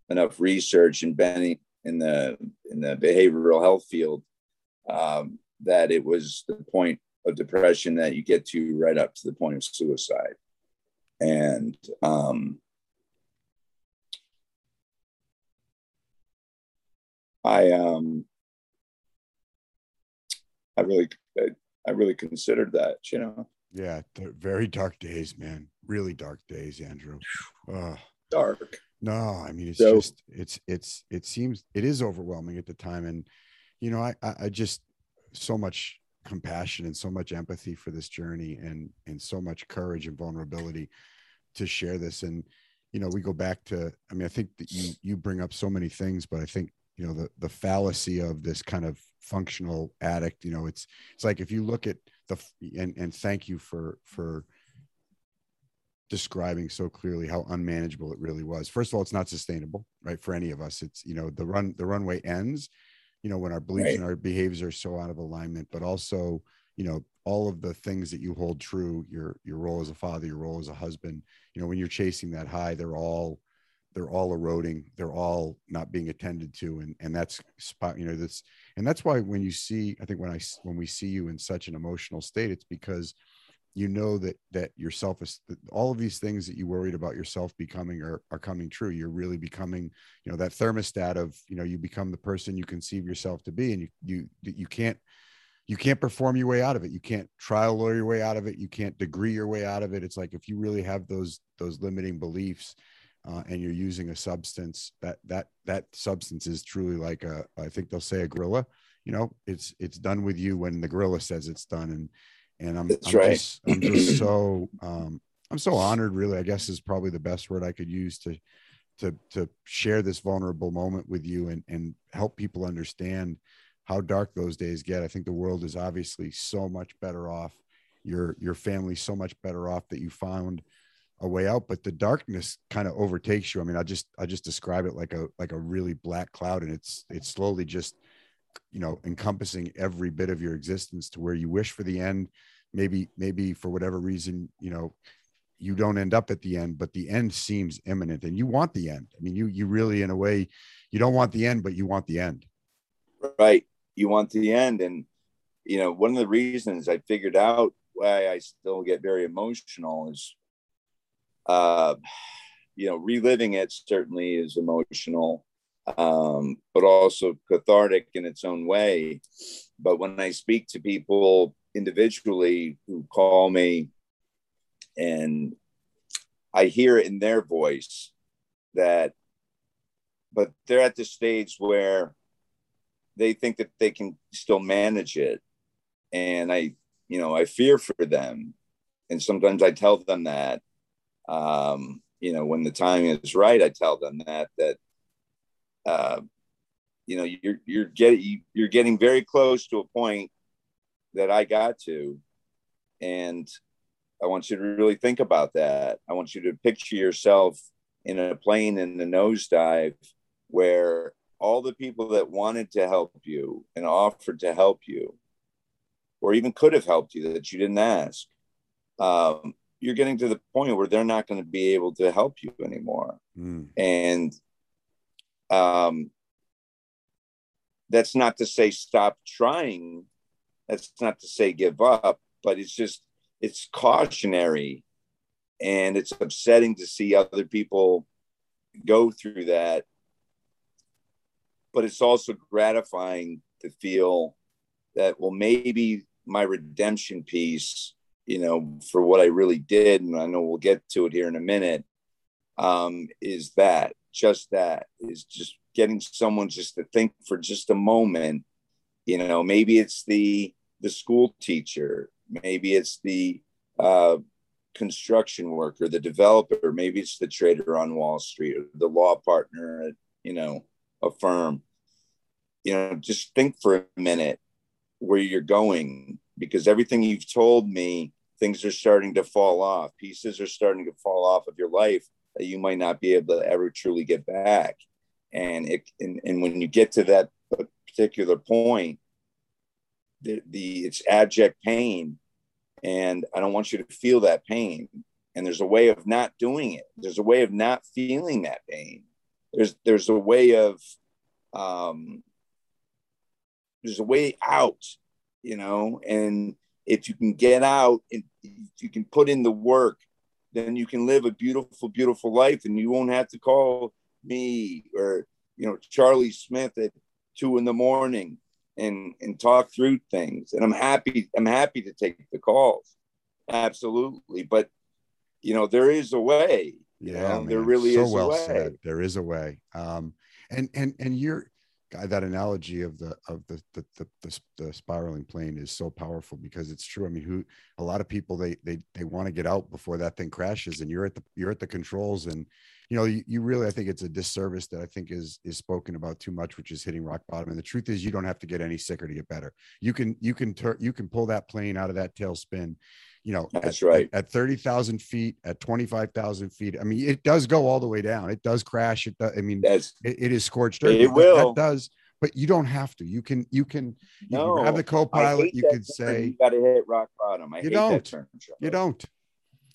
enough research and been in the in the behavioral health field, um, that it was the point of depression that you get to right up to the point of suicide, and um, I um, I really I, I really considered that, you know. Yeah, very dark days, man. Really dark days, Andrew. Uh, dark. No, I mean it's so, just it's it's it seems it is overwhelming at the time, and you know I I just so much compassion and so much empathy for this journey and and so much courage and vulnerability to share this and you know we go back to i mean i think that you you bring up so many things but i think you know the the fallacy of this kind of functional addict you know it's it's like if you look at the and and thank you for for describing so clearly how unmanageable it really was first of all it's not sustainable right for any of us it's you know the run the runway ends you know when our beliefs right. and our behaviors are so out of alignment but also you know all of the things that you hold true your your role as a father your role as a husband you know when you're chasing that high they're all they're all eroding they're all not being attended to and and that's spot you know that's and that's why when you see i think when i when we see you in such an emotional state it's because you know that that yourself is all of these things that you worried about yourself becoming are, are coming true. You're really becoming you know that thermostat of you know you become the person you conceive yourself to be and you you you can't you can't perform your way out of it. You can't trial lawyer your way out of it. You can't degree your way out of it. It's like if you really have those those limiting beliefs uh, and you're using a substance that that that substance is truly like a i think they'll say a gorilla. You know it's it's done with you when the gorilla says it's done. And and i'm, That's I'm right. just i'm just so um i'm so honored really i guess is probably the best word i could use to to to share this vulnerable moment with you and and help people understand how dark those days get. I think the world is obviously so much better off. Your your family's so much better off that you found a way out but the darkness kind of overtakes you. I mean i just i just describe it like a like a really black cloud and it's it's slowly just you know encompassing every bit of your existence to where you wish for the end. Maybe maybe for whatever reason you know you don't end up at the end but the end seems imminent and you want the end. I mean you you really in a way you don't want the end but you want the end. Right. You want the end and you know one of the reasons i figured out why i still get very emotional is uh, you know, reliving it certainly is emotional, um, but also cathartic in its own way. But when I speak to people individually who call me and I hear it in their voice that, but they're at the stage where they think that they can still manage it. And I, you know, I fear for them. And sometimes I tell them that um, you know, when the time is right, I tell them that that uh, you know you're you're getting you're getting very close to a point that I got to, and I want you to really think about that. I want you to picture yourself in a plane in the nosedive where all the people that wanted to help you and offered to help you, or even could have helped you that you didn't ask, um, you're getting to the point where they're not going to be able to help you anymore. Mm. And um, that's not to say stop trying. That's not to say give up, but it's just, it's cautionary and it's upsetting to see other people go through that. But it's also gratifying to feel that, well, maybe my redemption piece you know, for what I really did, and I know we'll get to it here in a minute, um, is that just that is just getting someone just to think for just a moment. You know, maybe it's the the school teacher, maybe it's the uh, construction worker, the developer, maybe it's the trader on Wall Street, or the law partner at you know a firm. You know, just think for a minute where you're going because everything you've told me things are starting to fall off. Pieces are starting to fall off of your life that you might not be able to ever truly get back. And it and, and when you get to that particular point, the, the it's abject pain and I don't want you to feel that pain. And there's a way of not doing it. There's a way of not feeling that pain. There's there's a way of um, there's a way out, you know. And if you can get out and if you can put in the work, then you can live a beautiful, beautiful life, and you won't have to call me or you know Charlie Smith at two in the morning and and talk through things. And I'm happy. I'm happy to take the calls, absolutely. But you know, there is a way. Yeah, know, there really so is well a way. said. There is a way. Um, and and and you're that analogy of the of the the, the the the spiraling plane is so powerful because it's true. I mean, who a lot of people they they they want to get out before that thing crashes, and you're at the you're at the controls and you know, you, you really, I think it's a disservice that I think is is spoken about too much, which is hitting rock bottom. And the truth is, you don't have to get any sicker to get better. You can you can turn you can pull that plane out of that tailspin. You know, That's at, right. At, at thirty thousand feet, at twenty five thousand feet. I mean, it does go all the way down. It does crash. It. Does, I mean, That's it, it is scorched earth. It will. That does. But you don't have to. You can. You can. You no. can have the co-pilot. You that can say you got to hit rock bottom. I You hate don't. You don't.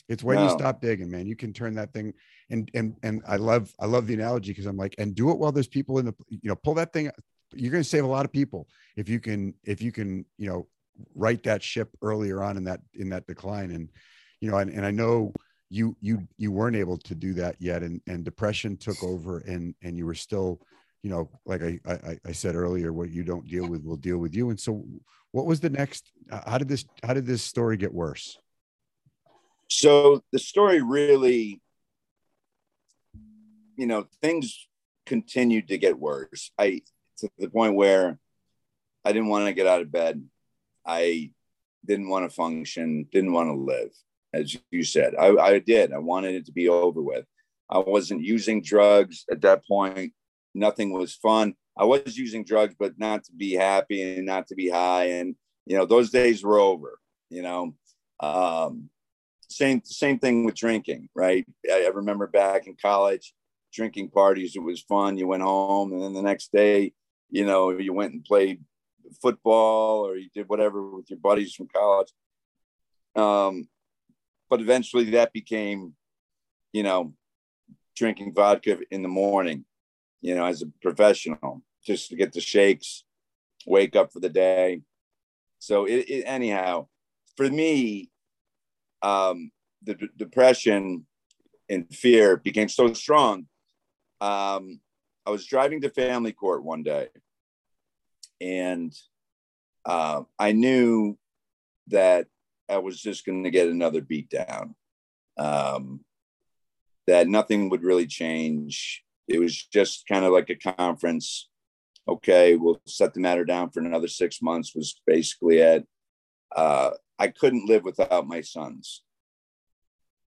It's when you stop digging, man. You can turn that thing and and and I love I love the analogy because I'm like, and do it while there's people in the you know, pull that thing. You're going to save a lot of people if you can if you can you know right that ship earlier on in that in that decline and you know and, and I know you you you weren't able to do that yet and and depression took over and and you were still you know like I I, I said earlier what you don't deal with will deal with you and so what was the next how did this how did this story get worse So the story really, you know, things continued to get worse. I to the point where I didn't want to get out of bed. I didn't want to function, didn't want to live, as you said. I, I did. I wanted it to be over with. I wasn't using drugs at that point. Nothing was fun. I was using drugs, but not to be happy and not to be high. And you know, those days were over. You know, um, same same thing with drinking, right? I, I remember back in college, drinking parties. It was fun. You went home, and then the next day, you know, you went and played football or you did whatever with your buddies from college. Um, but eventually, that became, you know, drinking vodka in the morning. You know, as a professional, just to get the shakes, wake up for the day. So it, it anyhow, for me, um, the d- depression and fear became so strong. Um, I was driving to family court one day, and uh, I knew that I was just going to get another beat down. Um, that nothing would really change. It was just kind of like a conference. Okay, we'll set the matter down for another six months. Was basically it. Uh, I couldn't live without my sons.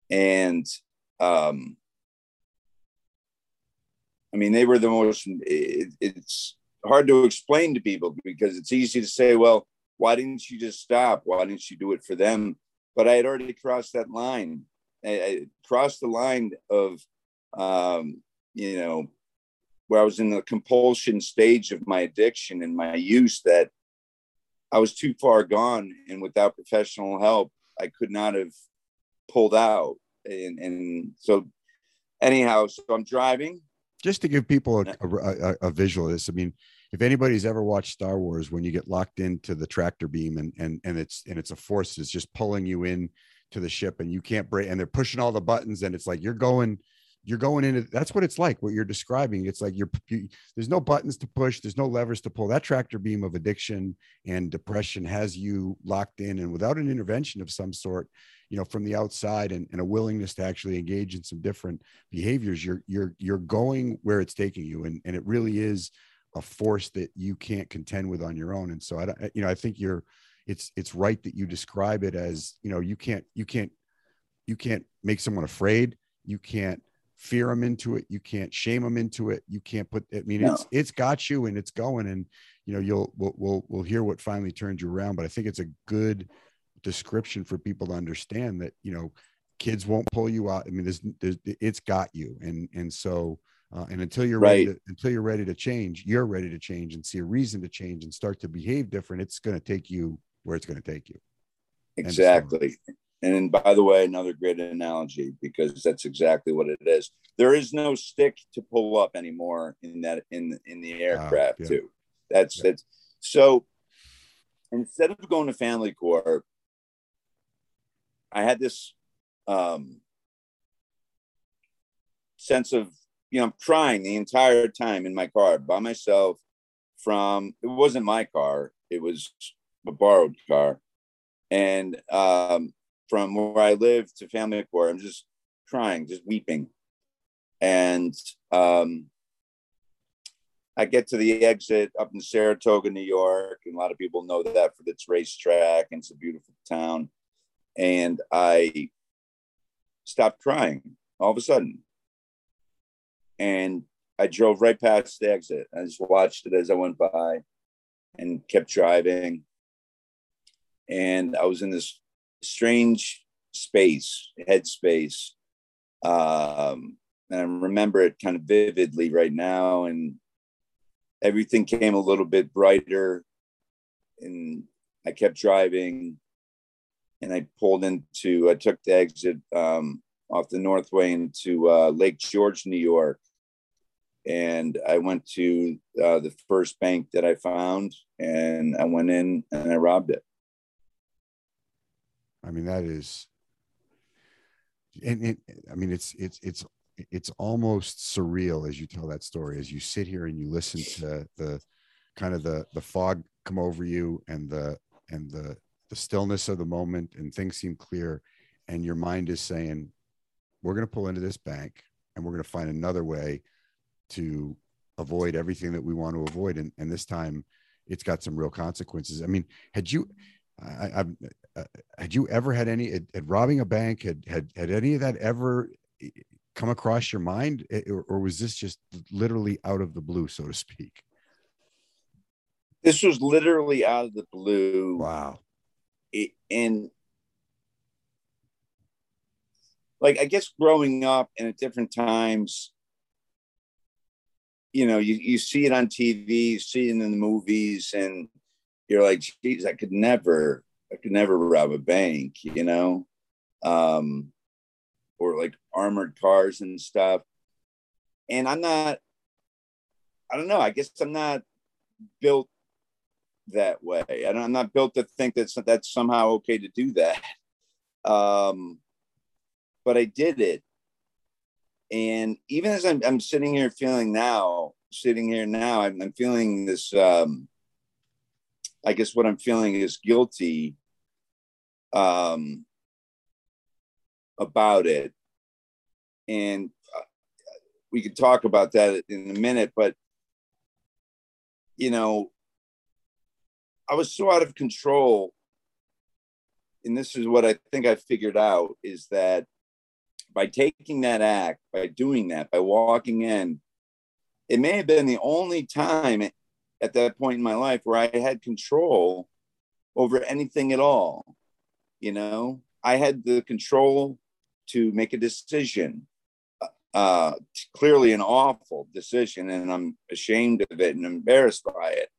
And um, I mean, they were the most, it, it's hard to explain to people because it's easy to say, well, why didn't you just stop? Why didn't you do it for them? But I had already crossed that line. I, I crossed the line of, um, you know, where I was in the compulsion stage of my addiction and my use that I was too far gone, and without professional help, I could not have pulled out. And, and so, anyhow, so I'm driving. just to give people a, a, a, a visual of this, I mean, if anybody's ever watched Star Wars, when you get locked into the tractor beam and and and it's and it's a force that's just pulling you in to the ship and you can't break and they're pushing all the buttons and it's like you're going you're going into that's what it's like what you're describing. It's like you're you, there's no buttons to push there's no levers to pull. That tractor beam of addiction and depression has you locked in and without an intervention of some sort you know from the outside and, and a willingness to actually engage in some different behaviors you're you're you're going where it's taking you. And and it really is a force that you can't contend with on your own. And so i don't- you know i think you're it's it's right that you describe it as you know you can't you can't you can't make someone afraid. You can't fear them into it. You can't shame them into it. You can't put i mean No. it's it's got you and it's going. And you know you'll we'll, we'll we'll hear what finally turns you around. But i think it's a good description for people to understand that you know kids won't pull you out. I mean there's, there's it's got you. And and so uh, and until you're ready to, until you're ready to change you're ready to change and see a reason to change and start to behave different it's going to take you where it's going to take you Exactly. And by the way, another great analogy because that's exactly what it is. There is no stick to pull up anymore in that in in the aircraft yeah. too. That's yeah. that's so instead of going to family corps, I had this um, sense of you know I'm crying the entire time in my car by myself. From it wasn't my car; it was a borrowed car, and um, from where I live to family court, I'm just crying, just weeping. And um, I get to the exit up in Saratoga, New York, and a lot of people know that for its racetrack, and it's a beautiful town. And I stopped crying all of a sudden. And I drove right past the exit. I just watched it as I went by and kept driving. And I was in this strange space, headspace. Um, and I remember it kind of vividly right now. And everything came a little bit brighter. And I kept driving and I pulled into, I took the exit um, off the Northway into uh, Lake George, New York. And I went to uh, the first bank that I found and I went in and I robbed it. I mean, that is, and it, I mean, it's it's it's it's almost surreal as you tell that story, as you sit here and you listen to the kind of the the fog come over you and the and the the stillness of the moment and things seem clear, and your mind is saying, "We're going to pull into this bank and we're going to find another way to avoid everything that we want to avoid," and and this time it's got some real consequences. I mean, had you I, I, uh, had you ever had any had, had, robbing a bank had had had any of that ever eh, come across your mind? Eh, or, or, was this just literally out of the blue so to speak? This was literally out of the blue. Wow. It, and like i guess growing up and at different times you know you, you see it on tv you see it in the movies and you're like, geez, I could never, I could never rob a bank, you know, um, or like armored cars and stuff. And I'm not, I don't know. I guess I'm not built that way. I am not built to think that that's somehow okay to do that. Um, but I did it. And even as I'm, I'm sitting here feeling now, sitting here now, I'm, I'm feeling this, um, I guess what I'm feeling is guilty um, about it. And uh, we could talk about that in a minute, but you know, I was so out of control. And this is what I think I figured out is that by taking that act, by doing that, by walking in, it may have been the only time at that point in my life where I had control over anything at all. You know, I had the control to make a decision. Uh, clearly, an awful decision, and I'm ashamed of it and embarrassed by it.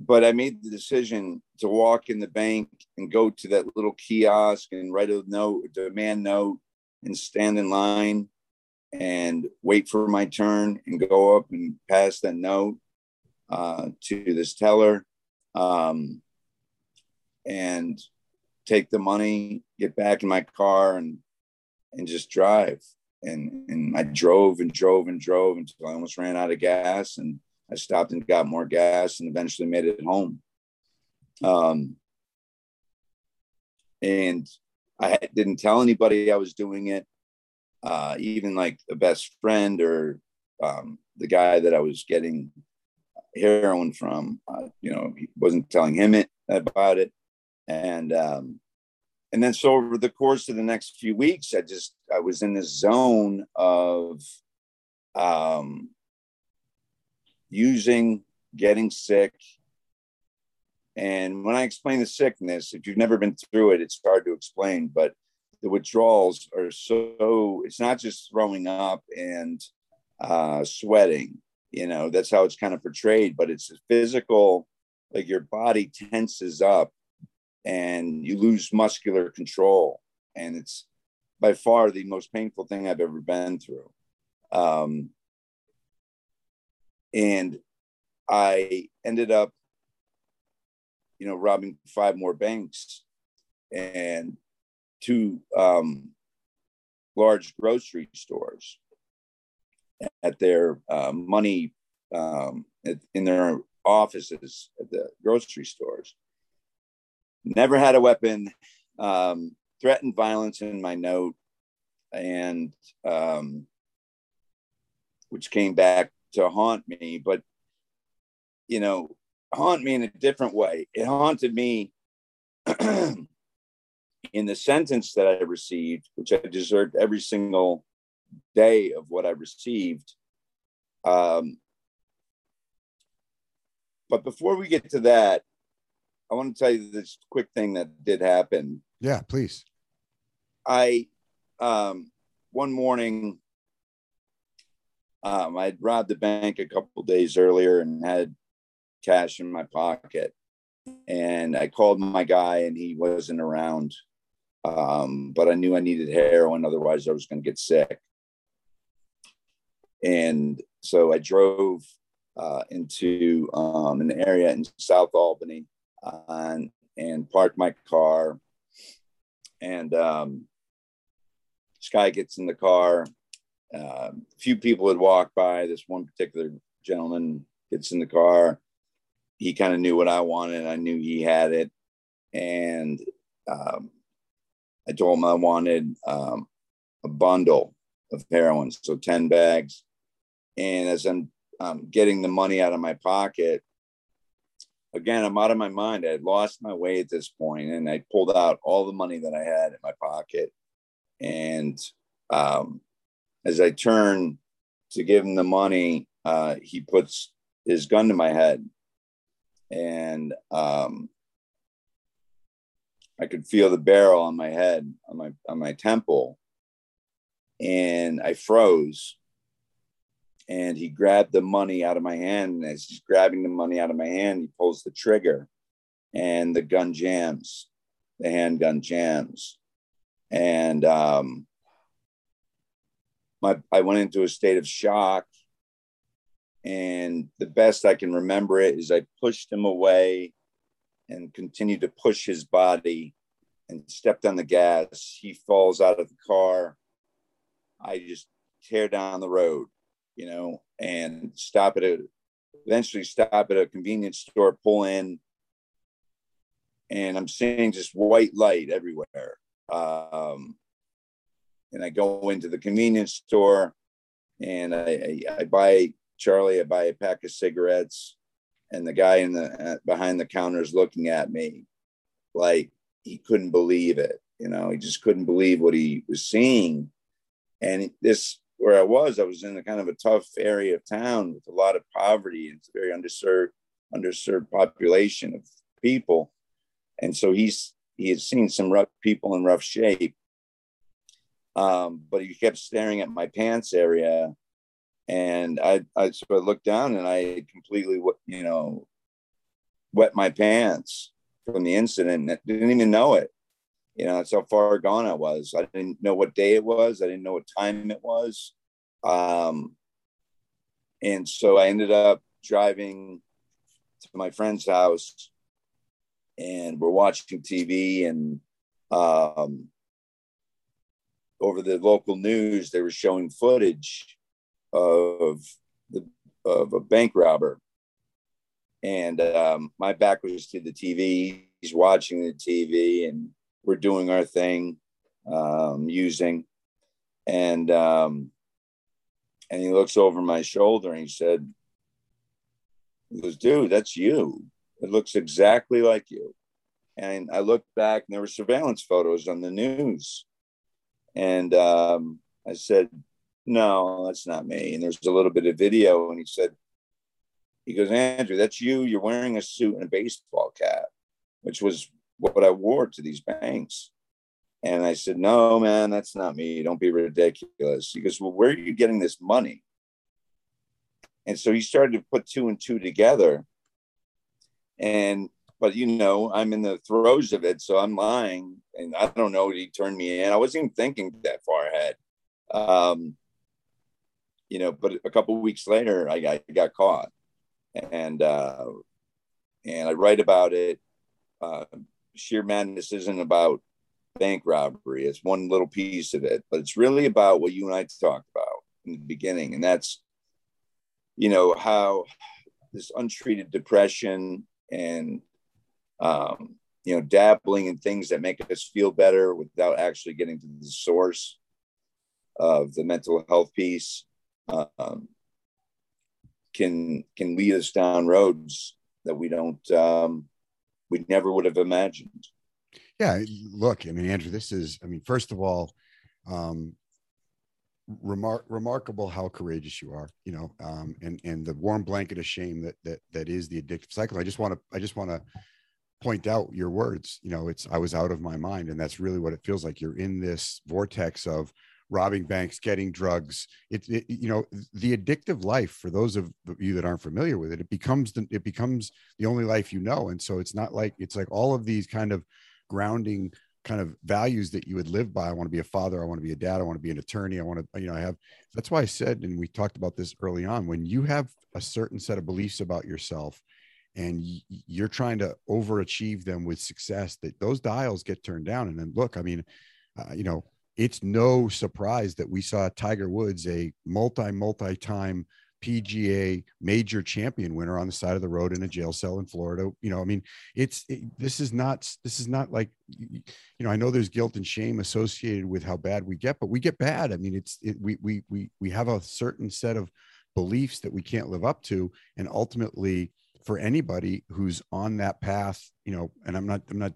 But I made the decision to walk in the bank and go to that little kiosk and write a note, a demand note, and stand in line and wait for my turn and go up and pass that note uh, to this teller um, and take the money, get back in my car, and and just drive. And and I drove and drove and drove until I almost ran out of gas, and I stopped and got more gas, and eventually made it home. Um, and I didn't tell anybody I was doing it, uh, even like a best friend or um, the guy that I was getting heroin from. Uh, you know, he wasn't telling him it about it, and um, and then so over the course of the next few weeks, I just I was in this zone of um, using, getting sick. And when I explain the sickness, if you've never been through it, it's hard to explain. But the withdrawals are so, it's not just throwing up and uh, sweating you know that's how it's kind of portrayed but it's physical like your body tenses up and you lose muscular control. And it's by far the most painful thing I've ever been through. Um, and I ended up, you know, robbing five more banks and two um, large grocery stores at their uh, money um, in their offices at the grocery stores. Never had a weapon, um, threatened violence in my note, and um, which came back to haunt me, but you know, haunt me in a different way. It haunted me in the sentence that I received, which I deserved every single day of what I received. Um, but before we get to that, I want to tell you this quick thing that did happen. Yeah, please. I um, one morning um, I'd robbed the bank a couple days earlier and had cash in my pocket. And I called my guy and he wasn't around. Um, but I knew I needed heroin, otherwise, I was going to get sick. And so I drove uh, into um, an area in South Albany uh, and parked my car. And um, this guy gets in the car. Uh, a few people had walked by. This one particular gentleman gets in the car. He kind of knew what I wanted. I knew he had it. And um, I told him I wanted um, a bundle of heroin, so 10 bags. And as I'm um, getting the money out of my pocket, again, I'm out of my mind. I had lost my way at this point, and I pulled out all the money that I had in my pocket. And um, as I turn to give him the money, uh, he puts his gun to my head, and um, I could feel the barrel on my head, on my on my temple, and I froze. And he grabbed the money out of my hand. And as he's grabbing the money out of my hand, he pulls the trigger, and the gun jams, the handgun jams, and um, my I went into a state of shock. And the best I can remember it is I pushed him away and continued to push his body and stepped on the gas. He falls out of the car. I just tear down the road, you know, and stop at a eventually stop at a convenience store, pull in, and I'm seeing just white light everywhere. Um, and I go into the convenience store and I, I, I buy Charlie, I buy a pack of cigarettes and the guy in the uh, behind the counter is looking at me like he couldn't believe it you know he just couldn't believe what he was seeing. And this where i was i was in a kind of a tough area of town with a lot of poverty and it's a very underserved underserved population of people. And so he's he had seen some rough people in rough shape um, but he kept staring at my pants area and I, I sort of looked down and I completely, you know, wet my pants from the incident. I didn't even know it. You know, that's how far gone I was. I didn't know what day it was. I didn't know what time it was. Um, and so I ended up driving to my friend's house and we're watching TV and um, over the local news, they were showing footage of the of a bank robber, and um, my back was to the TV. He's watching the TV, and we're doing our thing, um, using, and um, and he looks over my shoulder and he said, "He goes, dude, that's you. It looks exactly like you." And I looked back, and there were surveillance photos on the news, and um, I said, no, that's not me. And there's a little bit of video, and he said, he goes, Andrew, that's you. You're wearing a suit and a baseball cap, which was what I wore to these banks. And I said, no, man, that's not me. Don't be ridiculous. He goes, well, where are you getting this money? And so he started to put two and two together. And but you know, I'm in the throes of it, so I'm lying, and I don't know. He turned me in. I wasn't even thinking that far ahead. Um, you know, but a couple weeks later, I got, I got caught, and uh, and I write about it. Uh, sheer madness isn't about bank robbery; it's one little piece of it, but it's really about what you and I talked about in the beginning, and that's you know how this untreated depression and um, you know dabbling in things that make us feel better without actually getting to the source of the mental health piece um, can can lead us down roads that we don't um, we never would have imagined. Yeah look i mean andrew this is i mean first of all um, remark remarkable how courageous you are you know um and and the warm blanket of shame that that that is the addictive cycle. I just want to i just want to point out your words you know it's i was out of my mind and that's really what it feels like. You're in this vortex of robbing banks getting drugs it, it you know the addictive life for those of you that aren't familiar with it it becomes the it becomes the only life you know and so it's not like it's like all of these kind of grounding kind of values that you would live by. I want to be a father. I want to be a dad. I want to be an attorney. I want to, you know, I have, that's why I said, and we talked about this early on, when you have a certain set of beliefs about yourself and you're trying to overachieve them with success, that those dials get turned down. And then look, I mean, uh, you know, it's no surprise that we saw Tiger Woods, a multi, multi time PGA major champion winner on the side of the road in a jail cell in Florida. You know, I mean, it's it, this is not this is not like you know. I know there's guilt and shame associated with how bad we get, but we get bad. I mean, it's it, we we we we have a certain set of beliefs that we can't live up to, and ultimately, for anybody who's on that path, you know, and I'm not I'm not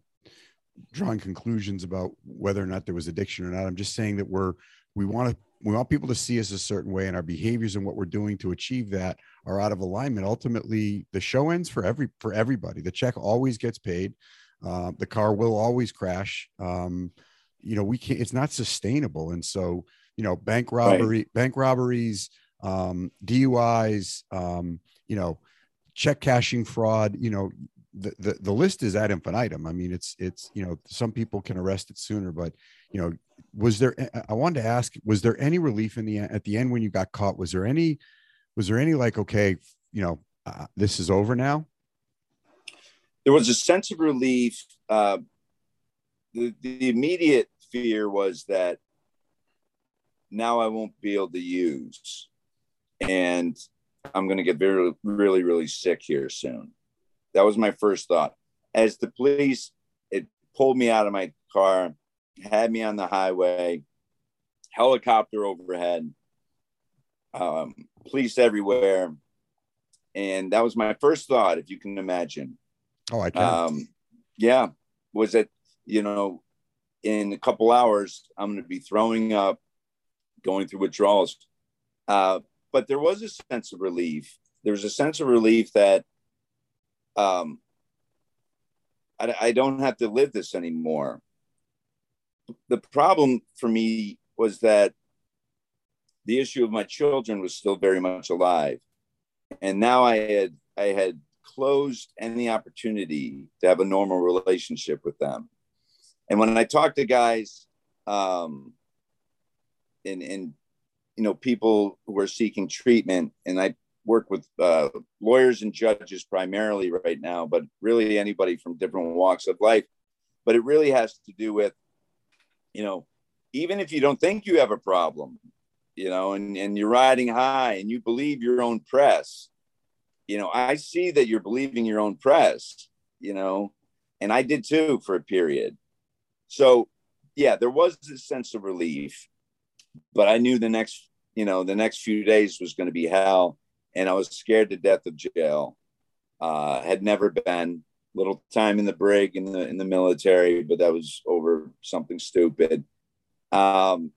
drawing conclusions about whether or not there was addiction or not. I'm just saying that we're we want to we want people to see us a certain way and our behaviors and what we're doing to achieve that are out of alignment. Ultimately the show ends for every for everybody. The check always gets paid. Uh, the car will always crash. Um, you know we can't it's not sustainable. And so you know bank robbery right. bank robberies um, duis um, you know check cashing fraud you know the, the the list is ad infinitum. I mean it's it's you know some people can arrest it sooner but you know was there i wanted to ask was there any relief in the at the end when you got caught? Was there any was there any like okay you know uh, this is over now? There was a sense of relief uh, the, the immediate fear was that now i won't be able to use and i'm going to get very really really sick here soon that was my first thought as the police it pulled me out of my car had me on the highway, helicopter overhead, um, police everywhere. And that was my first thought, if you can imagine. Oh, I can. Um, yeah. Was that, you know, in a couple hours, I'm going to be throwing up, going through withdrawals. Uh, but there was a sense of relief. There was a sense of relief that um, I, I don't have to live this anymore. The problem for me was that the issue of my children was still very much alive. And now i had i had closed any opportunity to have a normal relationship with them. And when i talk to guys um and and you know people who are seeking treatment and i work with uh, lawyers and judges primarily right now but really anybody from different walks of life but it really has to do with you know, even if you don't think you have a problem, you know, and, and you're riding high and you believe your own press, you know, I see that you're believing your own press, you know, and I did too for a period. So, yeah, there was a sense of relief, but I knew the next, you know, the next few days was going to be hell. And I was scared to death of jail. Uh, had never been, little time in the brig in the in the military, but that was over something stupid. Um,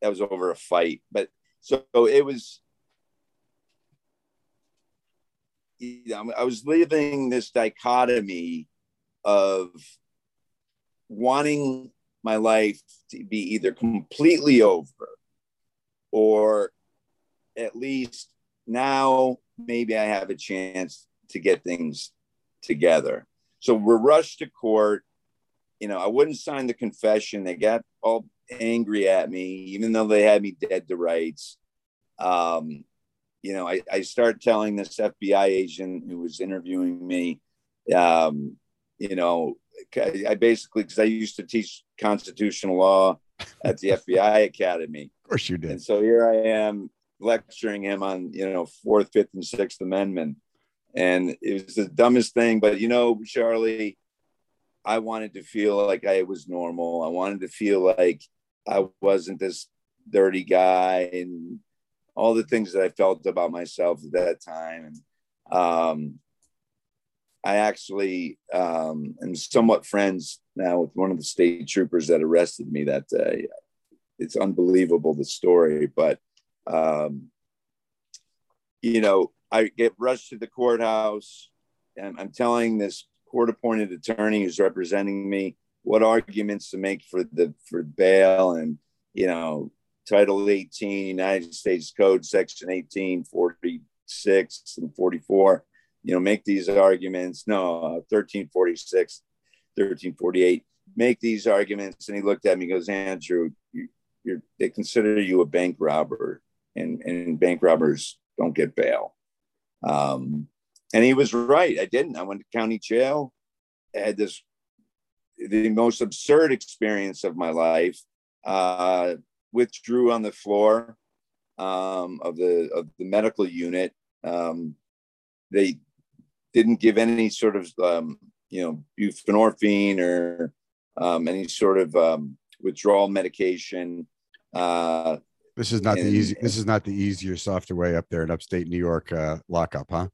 that was over a fight, but so it was. I was living this dichotomy of wanting my life to be either completely over or at least now maybe I have a chance to get things together. So we're rushed to court. You know, I wouldn't sign the confession. They got all angry at me, even though they had me dead to rights. Um, you know, I, I start telling this FBI agent who was interviewing me, um, you know, I basically, because I used to teach constitutional law at the FBI Academy. Of course you did. And so here I am lecturing him on, you know, fourth, fifth, and sixth amendment. And it was the dumbest thing. But, you know, Charlie, I wanted to feel like I was normal. I wanted to feel like I wasn't this dirty guy and all the things that I felt about myself at that time. And um, I actually um, am somewhat friends now with one of the state troopers that arrested me that day. It's unbelievable the story, but um, you know, I get rushed to the courthouse, and I'm telling this court-appointed attorney who's representing me what arguments to make for the for bail, and you know, Title 18, United States Code, Section 18, 46, and 44. You know, make these arguments. No, uh, 1346, 1348. Make these arguments. And he looked at me, goes, Andrew, you, you're, they consider you a bank robber, and, and bank robbers don't get bail. Um, and he was right. I didn't. I went to county jail. I had this the most absurd experience of my life. Uh, withdrew on the floor um, of the of the medical unit. Um, they didn't give any sort of um, you know buprenorphine or um, any sort of um, withdrawal medication. Uh, this is not and, the easy. This is not the easier, softer way up there in upstate New York uh, lockup, huh?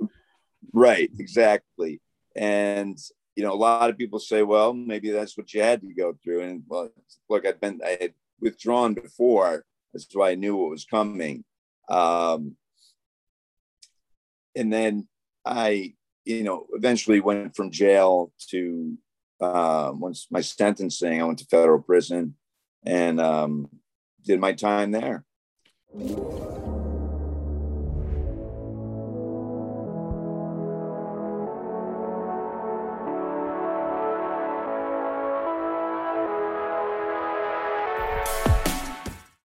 Right, exactly. And you know, a lot of people say, well, maybe that's what you had to go through. And well, look, I've been, I had withdrawn before. That's why I knew what was coming. Um, and then I, you know, eventually went from jail to uh, once my sentencing. I went to federal prison and um, did my time there. Whoa.